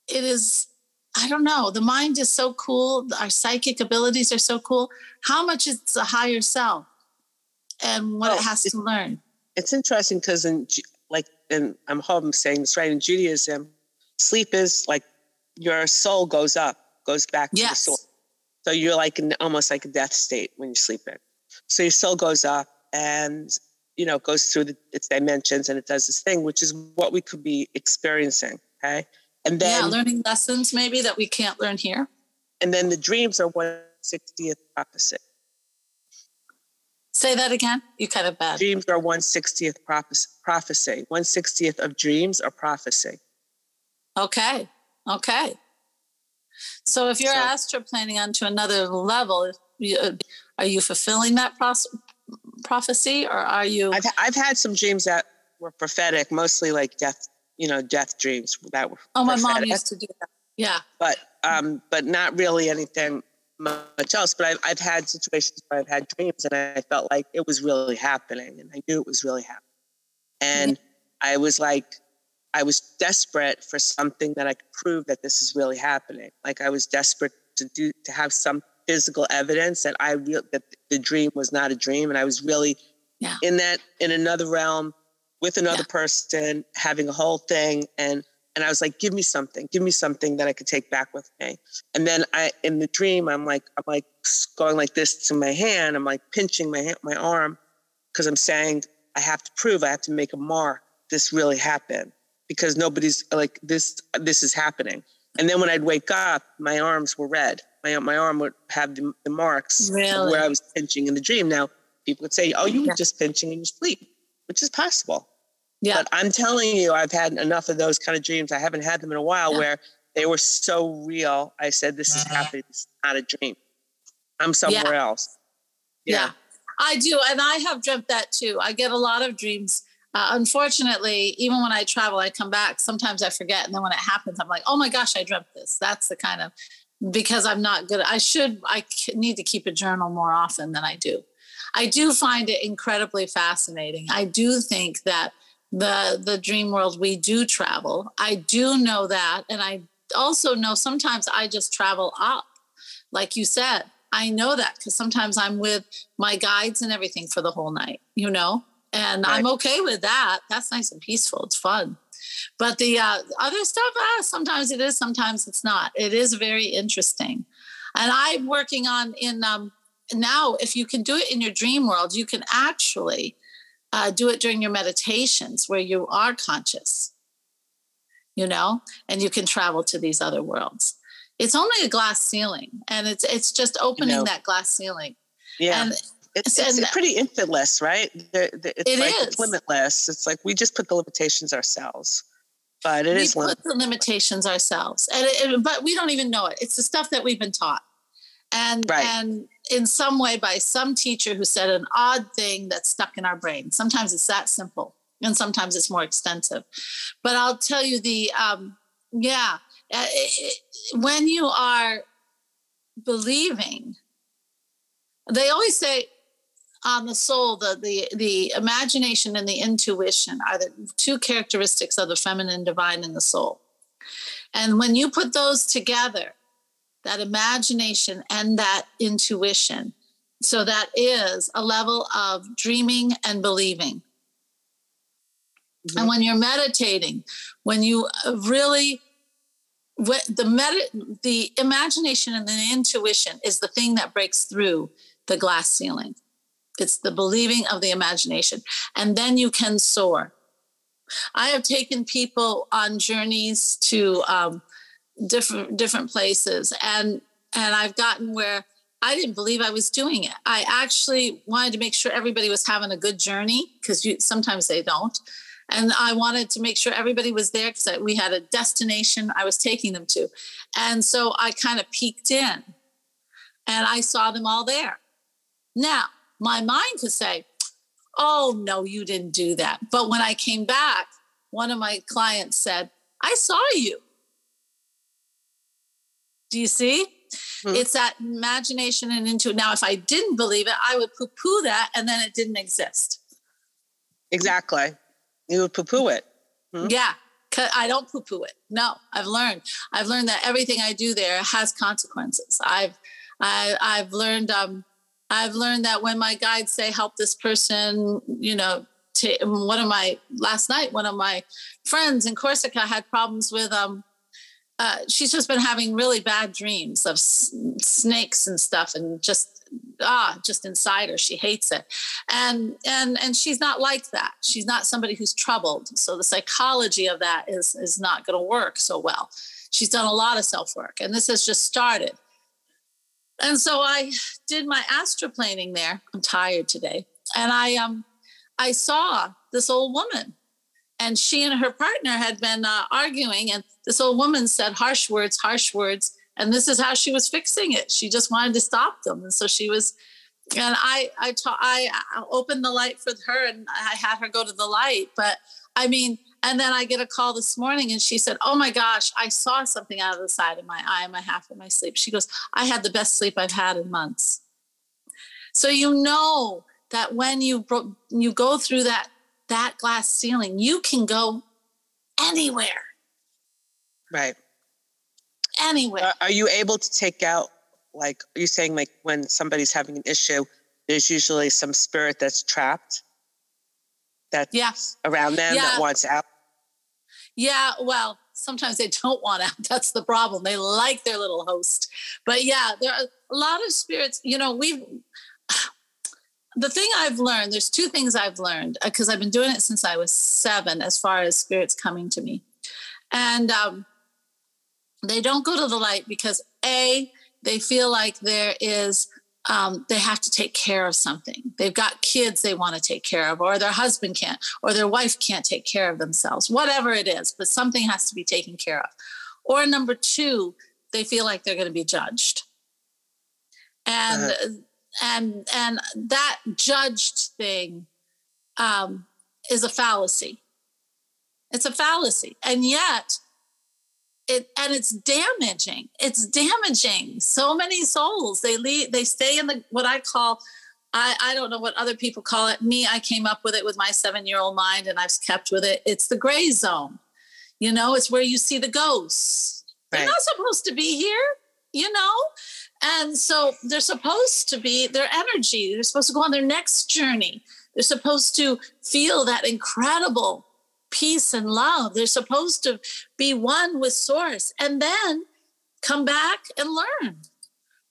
it is I don't know. The mind is so cool. Our psychic abilities are so cool. How much is a higher self and what oh, it has to learn? It's interesting because in like, and I'm hoping I'm saying this right in Judaism, sleep is like your soul goes up, goes back to the soul. So you're like in almost like a death state when you're sleeping. So your soul goes up and you know goes through the, its dimensions and it does this thing, which is what we could be experiencing. Okay. And then yeah, learning lessons maybe that we can't learn here. And then the dreams are 160th prophecy. Say that again. You kind of bad. Dreams are 160th prophecy. 160th of dreams are prophecy. Okay. Okay. So if you're so, astroplaning onto another level, uh, are you fulfilling that pros- prophecy or are you? I've, I've had some dreams that were prophetic, mostly like death you know, death dreams that were. Oh, my mom used to do that. Yeah. But um, but not really anything much else. But I've I've had situations where I've had dreams and I felt like it was really happening, and I knew it was really happening, and I was like. I was desperate for something that I could prove that this is really happening. Like I was desperate to do to have some physical evidence that I real that the dream was not a dream, and I was really yeah. in that in another realm with another yeah. person, having a whole thing. And and I was like, give me something, give me something that I could take back with me. And then I in the dream, I'm like, I'm like going like this to my hand. I'm like pinching my hand, my arm, because I'm saying, I have to prove, I have to make a mark. This really happened. Because nobody's like this, this is happening. And then when I'd wake up, my arms were red. My my arm would have the, the marks really? where I was pinching in the dream. Now people would say, "Oh, you were just pinching in your sleep," which is possible. Yeah. But I'm telling you, I've had enough of those kind of dreams. I haven't had them in a while yeah. where they were so real. I said, This is uh-huh. happening. It's not a dream. I'm somewhere yeah. else. Yeah. yeah. I do. And I have dreamt that too. I get a lot of dreams. Uh, unfortunately, even when I travel, I come back. Sometimes I forget. And then when it happens, I'm like, oh my gosh, I dreamt this. That's the kind of, because I'm not good. I should, I need to keep a journal more often than I do. I do find it incredibly fascinating. I do think that the the dream world we do travel. I do know that and i also know sometimes i just travel up. Like you said i know that because sometimes i'm with my guides and everything for the whole night you know? And right. i'm okay with that. That's nice and peaceful. It's fun. But the uh, other stuff uh, sometimes it is sometimes it's not. It is very interesting. And i'm working on in um, now if you can do it in your dream world you can actually uh, do it during your meditations where you are conscious, you know, and you can travel to these other worlds. It's only a glass ceiling, and it's it's just opening you know, that glass ceiling. Yeah. And, it's, it's and, pretty infiniteless, right? it's it like is. It's limitless. It's like we just put the limitations ourselves, but it we is put the limitations ourselves, and it, it, but we don't even know it. It's the stuff that we've been taught, and right. and in some way by some teacher who said an odd thing that's stuck in our brain. Sometimes it's that simple, and sometimes it's more extensive. But I'll tell you the um, yeah, uh, it, when you are believing, they always say on the soul, the the the imagination and the intuition are the two characteristics of the feminine divine in the soul. And when you put those together, that imagination and that intuition. So that is a level of dreaming and believing. Mm-hmm. And when you're meditating, when you really the med- the imagination and the intuition is the thing that breaks through the glass ceiling. It's the believing of the imagination. And then you can soar. I have taken people on journeys to um, different different places and and I've gotten where I didn't believe I was doing it. I actually wanted to make sure everybody was having a good journey because sometimes they don't. and I wanted to make sure everybody was there because we had a destination I was taking them to. And so I kind of peeked in and I saw them all there. Now, my mind could say, Oh, no, you didn't do that. But when I came back, one of my clients said, I saw you. Do you see? Mm-hmm. It's that imagination and into Now, if I didn't believe it, I would poo poo that and then it didn't exist. Exactly. You would poo poo it. Mm-hmm. Yeah. I don't poo poo it. No, I've learned. I've learned that everything I do there has consequences. I've, I, I've learned, um, I've learned that when my guides say help this person, you know, to, one of my last night, one of my friends in Corsica had problems with um, uh, she's just been having really bad dreams of s- snakes and stuff and just ah just inside her. She hates it. And and and she's not like that. She's not somebody who's troubled. So the psychology of that is is not going to work so well. She's done a lot of self work and this has just started. And so i did my astroplaning there. I'm tired today. And i um i saw this old woman and she and her partner had been uh, arguing and this old woman said harsh words harsh words and this is how she was fixing it. She just wanted to stop them. And so she was and i i ta- i opened the light for her and i had her go to the light. But i mean and then i get a call this morning and she said oh my gosh i saw something out of the side of my eye in my half of my sleep. She goes i had the best sleep i've had in months. So you know that when you you go through that that glass ceiling, you can go anywhere. Right. Anywhere. Are you able to take out, like, are you saying, like, when somebody's having an issue, there's usually some spirit that's trapped that's yeah. around them yeah. that wants out? Yeah, well, sometimes they don't want out. *laughs* That's the problem. They like their little host. But yeah, there are a lot of spirits. You know, we've the thing I've learned, there's two things I've learned because uh, I've been doing it since I was seven, as far as spirits coming to me. And um, they don't go to the light because A, they feel like there is, um, they have to take care of something. They've got kids they want to take care of, or their husband can't, or their wife can't take care of themselves, whatever it is, but something has to be taken care of. Or number two, they feel like they're going to be judged. And uh-huh and and that judged thing um, is a fallacy. It's a fallacy, and yet it and it's damaging. It's damaging so many souls. They leave. They stay in the what I call. I, I don't know what other people call it. Me, I came up with it with my seven year old mind and I've kept with it. It's the gray zone. You know, it's where you see the ghosts. Right. They're not supposed to be here, you know? And so they're supposed to be their energy, they're supposed to go on their next journey. They're supposed to feel that incredible peace and love. They're supposed to be one with source and then come back and learn.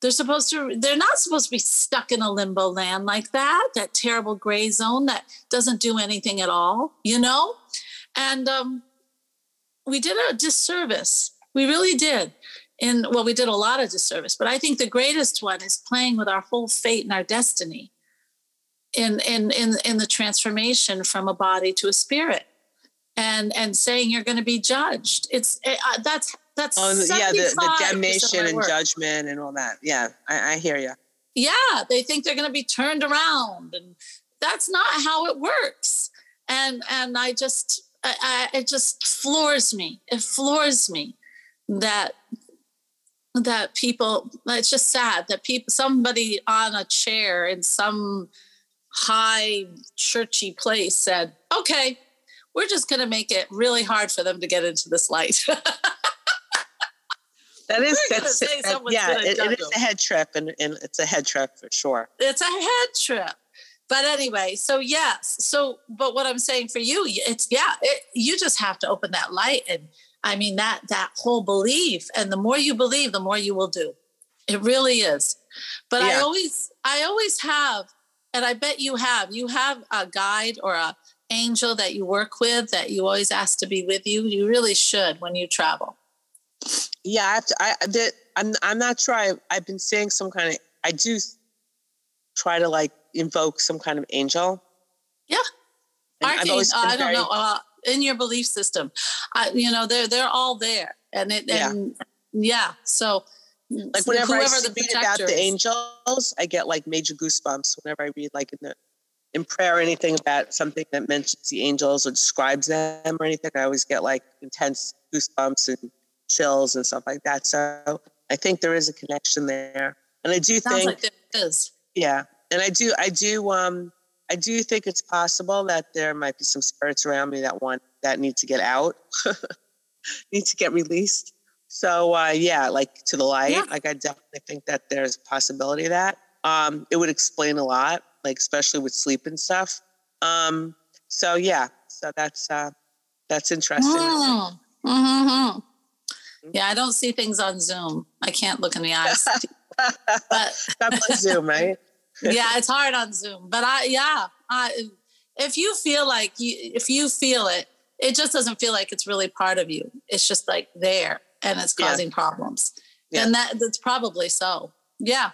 They're supposed to, they're not supposed to be stuck in a limbo land like that, that terrible gray zone that doesn't do anything at all, you know? And um, we did a disservice. We really did in well we did a lot of disservice but i think the greatest one is playing with our whole fate and our destiny in in in, in the transformation from a body to a spirit and and saying you're going to be judged. It's it, uh, that's that's oh, yeah the, the damnation and judgment and all that. Yeah I, I hear you yeah they think they're going to be turned around and that's not how it works. And and i just I, I, it just floors me. It floors me that that people it's just sad that people somebody on a chair in some high churchy place said okay we're just going to make it really hard for them to get into this light. *laughs* That is that's, uh, yeah it, it is a head trip and, and it's a head trip for sure. It's a head trip. But anyway so yes so but what i'm saying for you it's yeah it, you just have to open that light and I mean that that whole belief, and the more you believe, the more you will do. It really is. But yeah. I always I always have, and I bet you have. You have a guide or a angel that you work with that you always ask to be with you. You really should when you travel. Yeah, I have to. I did. I'm. I'm not sure. I, I've been seeing some kind of. I do try to like invoke some kind of angel. Yeah. Archangel, uh, I don't know. Uh, in your belief system. I, you know, they're they're all there, and it yeah. and yeah. So like whenever I read about the angels, I get like major goosebumps whenever I read like in the in prayer or anything about something that mentions the angels or describes them or anything. I always get like intense goosebumps and chills and stuff like that. So I think there is a connection there, and I do Sounds think like there is. Yeah, and I do, I do, um, I do think it's possible that there might be some spirits around me that want that need to get out, *laughs* need to get released. So uh, yeah, like to the light. Yeah. Like I definitely think that there's a possibility of that. Um, it would explain a lot, like especially with sleep and stuff. Um, so yeah, so that's uh, that's interesting. Mm. Mm-hmm. Yeah, I don't see things on Zoom. I can't look in the eyes. *laughs* but that's on Zoom, right? Yeah, it's hard on Zoom. But I, yeah, I, if you feel like you, if you feel it, it just doesn't feel like it's really part of you. It's just like there and it's causing yeah. problems. Yeah. And that that's probably so. Yeah.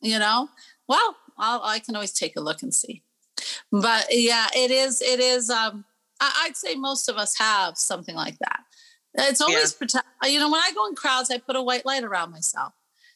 You know, well, I'll, I can always take a look and see. But yeah, it is, it is, um, I, would say most of us have something like that. It's always yeah. protect, you know, when I go in crowds, I put a white light around myself.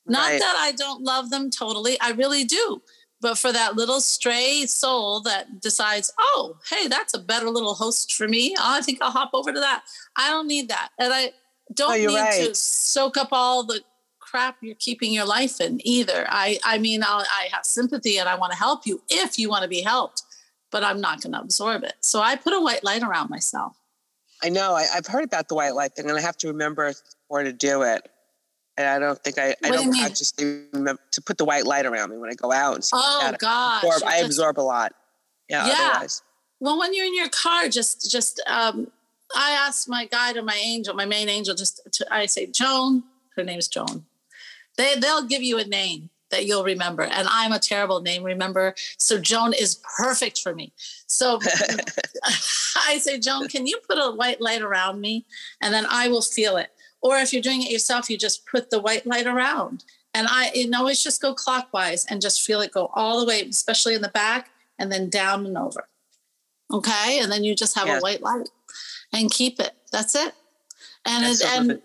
Not right. that I don't love them totally. I really do but for that little stray soul that decides, oh, hey, that's a better little host for me. I think I'll hop over to that. I don't need that. And I don't oh, need right. to soak up all the crap you're keeping your life in either. I, I mean, I'll, I have sympathy and I want to help you if you want to be helped, but I'm not going to absorb it. So I put a white light around myself. I know. I, have heard about the white light thing and I have to remember where to do it and I don't think I, I don't do consciously remember to put the white light around me when I go out. And oh like gosh, absorb, I absorb a lot. Yeah. Yeah. Otherwise. Well, when you're in your car, just just um, I asked my guide or my angel, my main angel, just to, I say Joan. Her name's Joan. They they'll give you a name that you'll remember, and I'm a terrible name remember. So Joan is perfect for me. So *laughs* *laughs* I say, Joan, can you put a white light around me, and then I will feel it or if you're doing it yourself, you just put the white light around. And I you know, always just go clockwise and just feel it go all the way, especially in the back, and then down and over. Okay. And then you just have yes. a white light and keep it. That's it. And it, and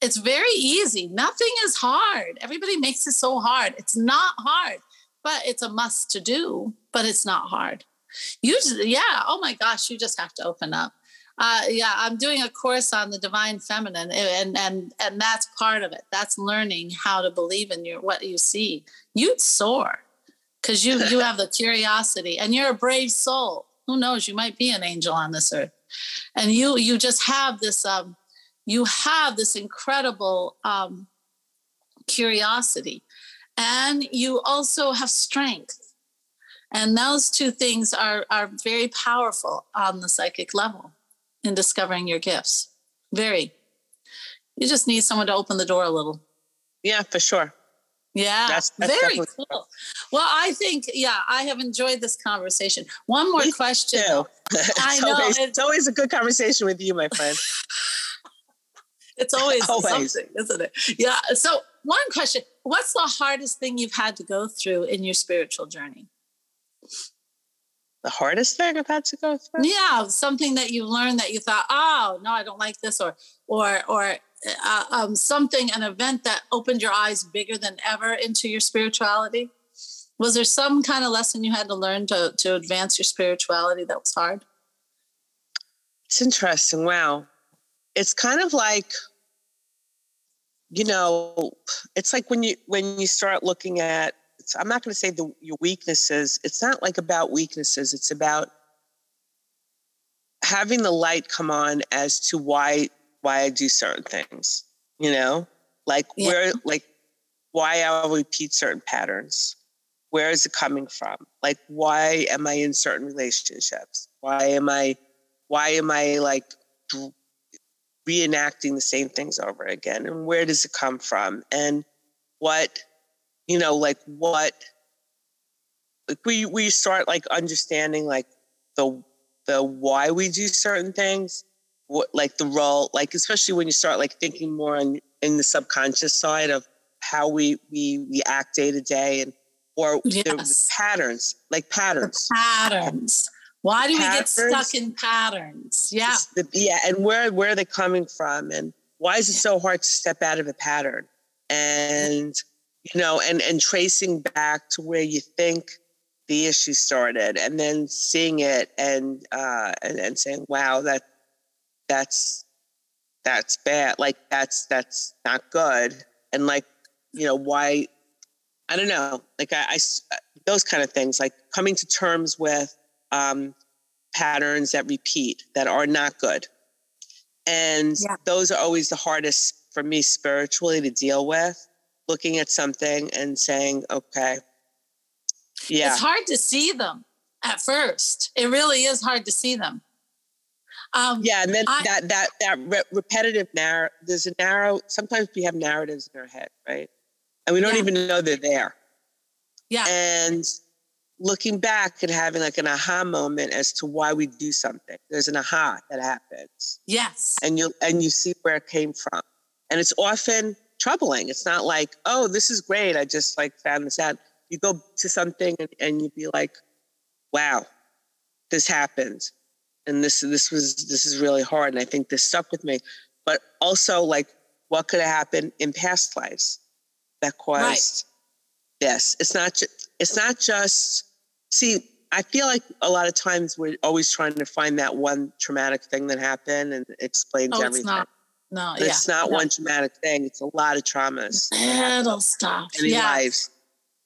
it's very easy. Nothing is hard. Everybody makes it so hard. It's not hard, but it's a must to do, but it's not hard. You just, yeah, oh my gosh, you just have to open up uh, yeah, I'm doing a course on the divine feminine, and and and that's part of it. That's learning how to believe in your what you see. You'd soar because you you have the *laughs* curiosity, and you're a brave soul. Who knows? You might be an angel on this earth, and you you just have this um, you have this incredible um, curiosity, and you also have strength. And those two things are are very powerful on the psychic level in discovering your gifts. Very. You just need someone to open the door a little. Yeah, for sure. Yeah, that's, that's very cool. True. Well, I think yeah, I have enjoyed this conversation. One more Me question. *laughs* I know always, it's always a good conversation with you, my friend. *laughs* it's always, *laughs* always something, isn't it? Yeah. So, one question: What's the hardest thing you've had to go through in your spiritual journey? The hardest thing I've had to go through? Yeah, something that you learned that you thought, oh no, I don't like this, or or or uh, um, something, an event that opened your eyes bigger than ever into your spirituality. Was there some kind of lesson you had to learn to to advance your spirituality that was hard? It's interesting. Wow, it's kind of like you know, it's like when you when you start looking at it's i'm not going to say the your weaknesses it's not like about weaknesses it's about having the light come on as to why why i do certain things you know? Like yeah. where like why i repeat certain patterns. Where is it coming from? Like why am i in certain relationships? Why am i why am i like reenacting the same things over again? And where does it come from? And what you know, like what like we we start like understanding like the the why we do certain things, what like the role, like especially when you start like thinking more on in the subconscious side of how we we we act day to day and or yes. the, the patterns, like patterns. The patterns. Why do patterns, we get stuck in patterns? Yeah. The, yeah. And where, where are they coming from? And why is it so hard to step out of a pattern? And, you know, and, and tracing back to where you think the issue started and then seeing it and, uh, and, and saying, wow, that, that's, that's bad. Like that's, that's not good. And like, you know, why, I don't know, like I, I those kind of things, like coming to terms with um, patterns that repeat that are not good. And yeah. those are always the hardest for me spiritually to deal with, looking at something and saying, okay, yeah. It's hard to see them at first. It really is hard to see them. Um, yeah, and then I, that that that re- repetitive narrow. There's a narrow. Sometimes we have narratives in our head, right? And we don't yeah. even know they're there. Yeah. And looking back and having like an aha moment as to why we do something. There's an aha that happens. Yes. And you and you see where it came from. And it's often troubling. It's not like, oh, this is great. I just like found this out. You go to something and, and you'd be like, wow, this happened. And this this was this is really hard. And I think this stuck with me. But also like what could have happened in past lives that caused right. this. It's not just it's not just see, I feel like a lot of times we're always trying to find that one traumatic thing that happened and explains oh, everything. Not, no, yeah, it's not no. one traumatic thing. It's a lot of traumas. Little stuff. Many yeah. lives.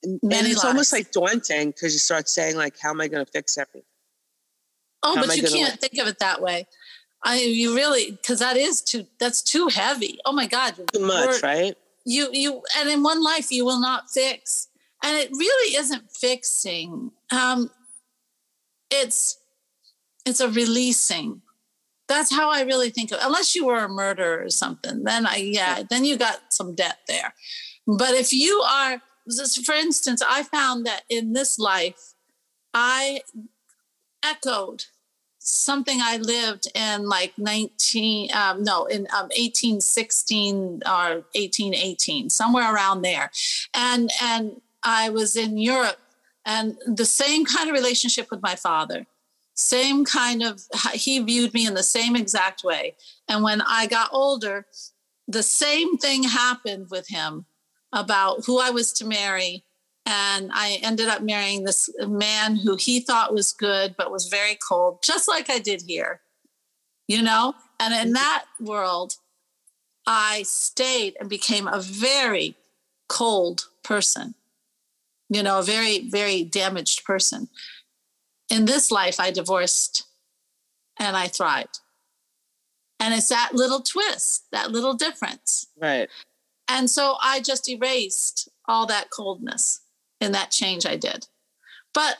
And, Many and it's lives. almost like daunting because you start saying like, how am I going to fix everything? Oh, how but you can't think of it that way. I you really because that is too that's too heavy. Oh my God, too much, right? You you and in one life you will not fix and it really isn't fixing um, it's it's a releasing that's how i really think of unless you were a murderer or something then i yeah then you got some debt there. But if you are for instance i found that in this life i echoed something I lived in like 19, um, no, in um, 1816 or 1818, somewhere around there. And, and I was in Europe and the same *laughs* kind of relationship with my father, same kind of, he viewed me in the same exact way. And when I got older, the same thing happened with him about who I was to marry. And I ended up marrying this man who he thought was good, but was very cold, just like I did here, you know? And in that world, I stayed and became a very cold person you know, a very, very damaged person. In this life, I divorced and I thrived. And it's that little twist, that little difference. Right. And so I just erased all that coldness in that change I did. But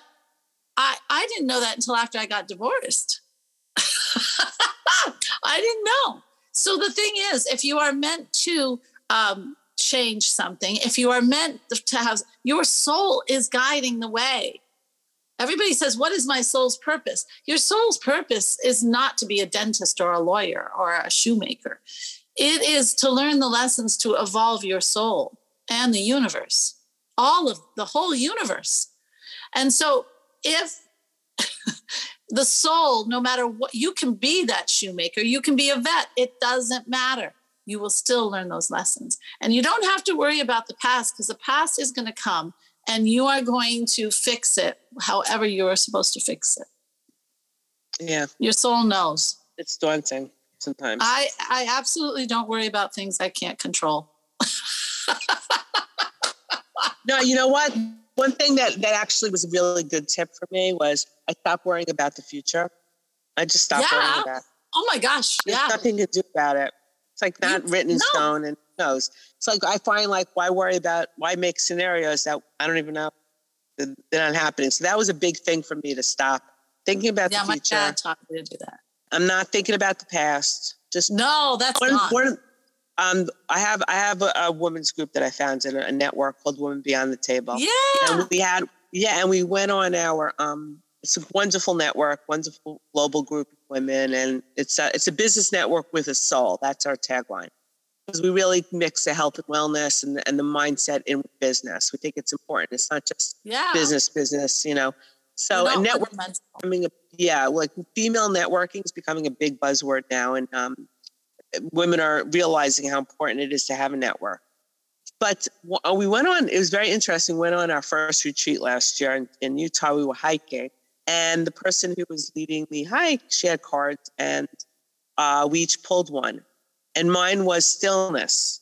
I, I didn't know that until after I got divorced. *laughs* I didn't know. So the thing is, if you are meant to um, change something, if you are meant to have your soul is guiding the way. Everybody says, What is my soul's purpose? Your soul's purpose is not to be a dentist or a lawyer or a shoemaker. It is to learn the lessons to evolve your soul and the universe, all of the whole universe. And so, if *laughs* the soul, no matter what, you can be that shoemaker, you can be a vet, it doesn't matter you will still learn those lessons. And you don't have to worry about the past because the past is going to come and you are going to fix it however you are supposed to fix it. Yeah. Your soul knows. It's daunting sometimes. I, I absolutely don't worry about things I can't control. *laughs* no, you know what? One thing that, that actually was a really good tip for me was I stopped worrying about the future. I just stopped yeah. worrying about it. Oh my gosh. There's yeah. nothing to do about it. It's like not you, written in no. stone and knows. It's like I find like why worry about why make scenarios that I don't even know that they're not happening. So that was a big thing for me to stop thinking about yeah, the future. Yeah, my dad taught me to do that. I'm not thinking about the past. Just no, that's one, not. One, um, I have I have a, a women's group that I founded, a network called Women Beyond the Table. Yeah, and we had yeah, and we went on our um it's a wonderful network, wonderful global group of women, and it's a, it's a business network with a soul. That's our tagline. Because we really mix the health and wellness and, and the mindset in business. We think it's important. It's not just yeah. business, business, you know. So a network becoming a yeah, like female networking is becoming a big buzzword now, and um, women are realizing how important it is to have a network. But uh, we went on, it was very interesting. Went on our first retreat last year in, in Utah. We were hiking, and the person who was leading the hike, she had cards, and uh, we each pulled one. And mine was stillness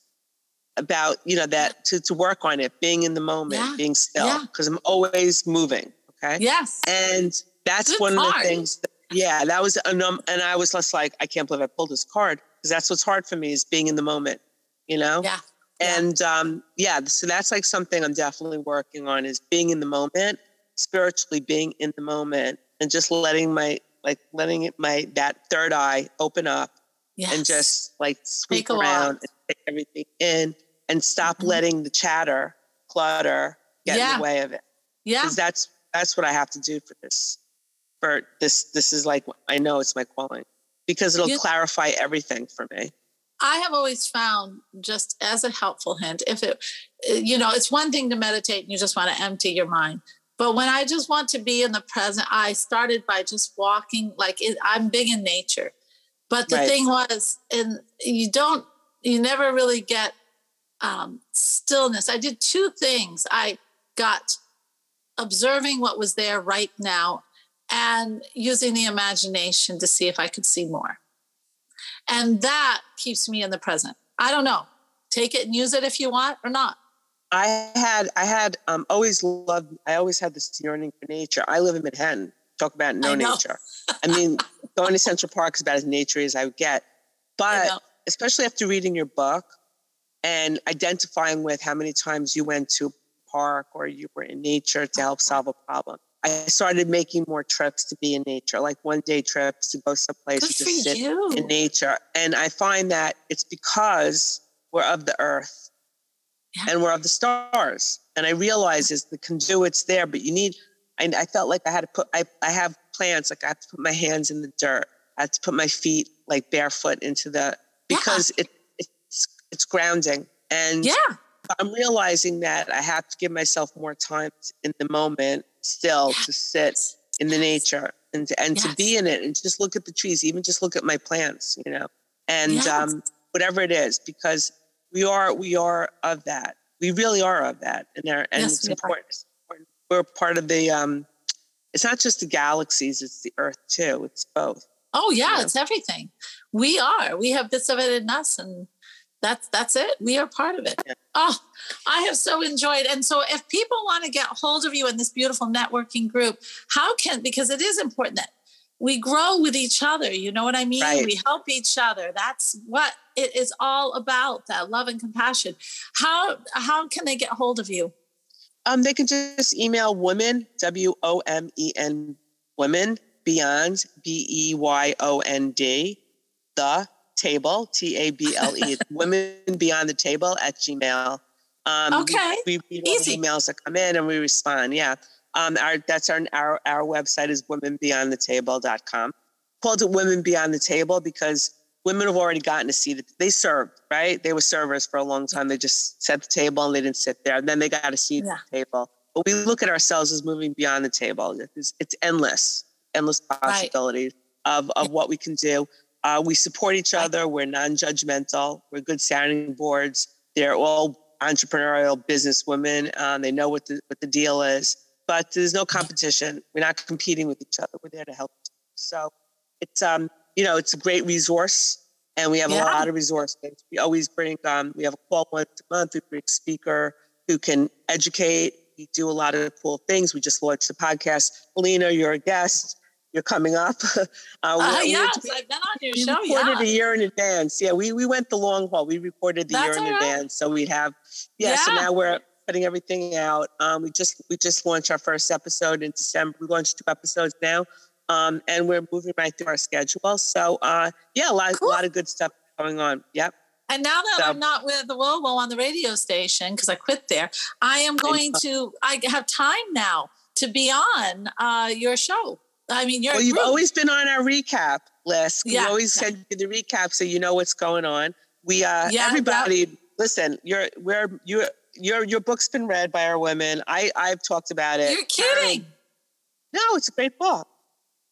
about, you know, that to, to work on it, being in the moment, yeah. being still, because yeah. I'm always moving. Okay. Yes. And that's Good one card. of the things. That, yeah, that was, and, um, and I was just like, I can't believe I pulled this card because that's what's hard for me is being in the moment, you know? Yeah. And um, yeah, so that's like something I'm definitely working on is being in the moment, spiritually being in the moment and just letting my like letting it my that third eye open up yes. and just like sweep take around and take everything in and stop mm-hmm. letting the chatter, clutter get yeah. in the way of it. Yeah. Because that's that's what I have to do for this. For this, this is like I know it's my calling because it'll you, clarify everything for me. I have always found just as a helpful hint, if it, you know, it's one thing to meditate and you just want to empty your mind. But when I just want to be in the present, I started by just walking. Like it, I'm big in nature, but the right. thing was, and you don't, you never really get um, stillness. I did two things. I got observing what was there right now and using the imagination to see if I could see more. And that keeps me in the present. I don't know. Take it and use it if you want or not. I had I had um, always loved I always had this yearning for nature. I live in Manhattan. Talk about no nature. I mean, *laughs* going to Central Park is about as nature as I would get. But especially after reading your book and identifying with how many times you went to a park or you were in nature to help solve a problem. I started making more trips to be in nature, like one day trips to go someplace Good to just sit you. in nature. And I find that it's because we're of the earth yeah. and we're of the stars. And I realize is the conduit's there, but you need, I, I felt like I had to put, I, I have plants, like I have to put my hands in the dirt. I have to put my feet like barefoot into the, because yeah. it, it's, it's grounding. And yeah. I'm realizing that I have to give myself more time in the moment still yes. to sit in the nature and to, and yes. to be in it and just look at the trees, even just look at my plants, you know, and yes. um, whatever it is, because we are we are of that. We really are of that, and there and it's important. We're part of the. Um, it's not just the galaxies; it's the Earth too. It's both. Oh yeah, you know? it's everything. We are. We have bits of it in us, and that's that's it. We are part of it. Yeah. Oh, I have so enjoyed. And so if people want to get hold of you in this beautiful networking group, how can because it is important that we grow with each other. You know what I mean? Right. We help each other. That's what it is all about, that love and compassion. How how can they get hold of you? Um, they can just email women, W O M E N women, beyond, B E Y O N D, the table, T A B L E, *laughs* women beyond the table at Gmail. Um, okay. We, we read Easy. emails that come in and we respond. Yeah. Um, our, that's our, our, our website is womenbeyondthetable.com. Called it Women Beyond the Table because women have already gotten a seat. They served, right? They were servers for a long time. They just set the table and they didn't sit there. And then they got a seat yeah. at the table. But we look at ourselves as moving beyond the table. It's, it's endless, endless possibilities right. of, of what we can do. Uh, we support each other. We're non-judgmental. We're good sounding boards. They're all entrepreneurial business women. Um, they know what the what the deal is. But there's no competition. We're not competing with each other. We're there to help. So it's um you know it's a great resource, and we have yeah. a lot of resources. We always bring um we have a call once a month. We bring a speaker who can educate. We do a lot of cool things. We just launched the podcast. Alina, you're a guest you're coming up. *laughs* uh, uh, yes, I've been on your we show. We recorded yeah. a year in advance. Yeah, we we went the long haul. We recorded the That's year in right. advance, so we have. Yeah, yeah, so now we're putting everything out. Um, we just we just launched our first episode in December. We launched two episodes now, um, and we're moving right through our schedule. So uh, yeah, a lot cool. a lot of good stuff going on. Yep. And now that so, I'm not with the Wobo on the radio station because I quit there, I am going to. I have time now to be on uh, your show. I mean, you're well. You've always been on our recap list. Yeah, we always yeah. send you the recap so you know what's going on. We, uh, yeah, everybody, yeah. listen. You're, we're, you, your, your book's been read by our women. I, I've talked about it. You're kidding. no, it's a great book.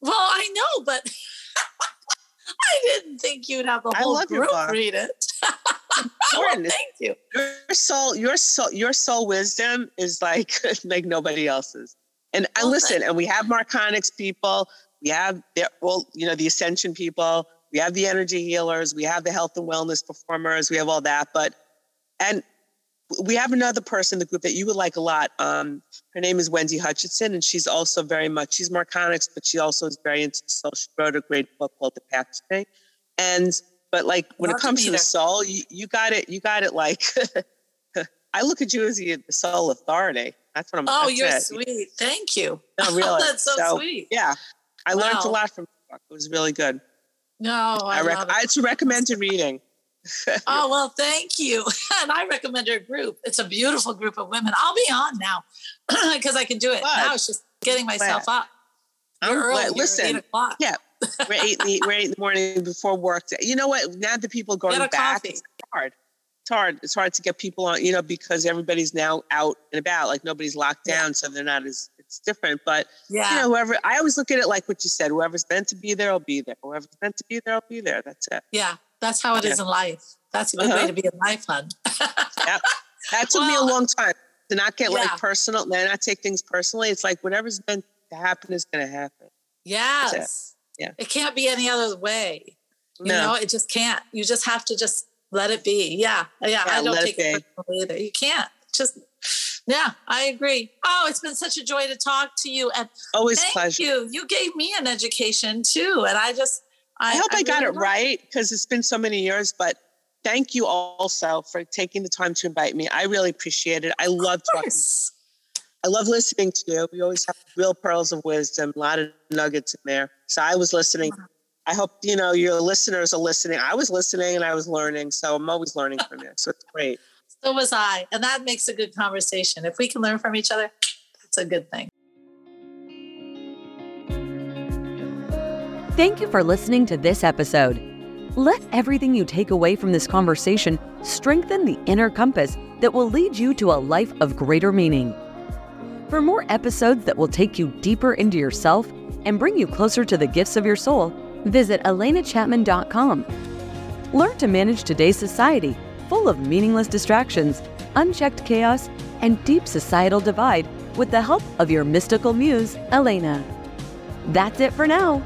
Well, I know, but *laughs* I didn't think you'd have the whole group read it. *laughs* well, thank you. Your soul, your soul, your soul wisdom is like *laughs* like nobody else's. And well, I listen, and we have Marconics people, we have the, well, you know, the ascension people, we have the energy healers, we have the health and wellness performers, we have all that. But and we have another person in the group that you would like a lot. Um, her name is Wendy Hutchinson, and she's also very much she's Marconics, but she also is very into soul. She wrote a great book called The Path to Today. And but like when it comes to, the soul, you, you got it, you got it like *laughs* I look at you as the, soul authority. That's what I'm Oh, you're it. sweet. Thank you. No, *laughs* really. that's so, so, sweet. Yeah. I wow. learned a lot from the book. It was really good. No, I, I, rec- I it's a recommended reading. Oh *laughs* well, thank you. *laughs* And I recommend your group. It's a beautiful group of women. I'll be on now *clears throat* because I can do it. But, now it's just getting myself glad. up. You're early. Listen, o'clock. yeah, we're eight, eight, we're eight in the morning before work. You know what? Now the people going back, coffee. it's hard. It's hard. It's hard to get people on, you know, because everybody's now out and about. Like nobody's locked down, yeah. so they're not as it's different. But yeah. you know, whoever I always look at it like what you said. Whoever's meant to be there, will be there. Whoever's meant to be there, will be there. That's it. Yeah, that's how it yeah. is in life. That's a good uh-huh. way to be in life, hon. yep. That *laughs* took well, me a long time to not get yeah. like personal, and not take things personally. It's like whatever's meant to happen is going to happen. Yes. It. Yeah. It can't be any other way. You no. know, it just can't. You just have to just let it be. Yeah. Yeah. yeah I don't take it, it personally either. You can't. Just yeah, I agree. Oh, it's been such a joy to talk to you. And always thank pleasure. you. You gave me an education too. And I just I, I hope I, I got really it right because it's been so many years, but thank you also for taking the time to invite me. I really appreciate it. I love talking. I love listening to you. We always have real pearls of wisdom, a lot of nuggets in there. So I was listening. I hope you know your listeners are listening. I was listening and I was learning, so I'm always learning from you. So it's great. *laughs* So was I, and that makes a good conversation. If we can learn from each other, it's a good thing. Thank you for listening to this episode. Let everything you take away from this conversation strengthen the inner compass that will lead you to a life of greater meaning. For more episodes that will take you deeper into yourself and bring you closer to the gifts of your soul, visit elenachapman.com. Learn to manage today's society full of meaningless distractions, unchecked chaos, and deep societal divide with the help of your mystical muse, Elena. That's it for now.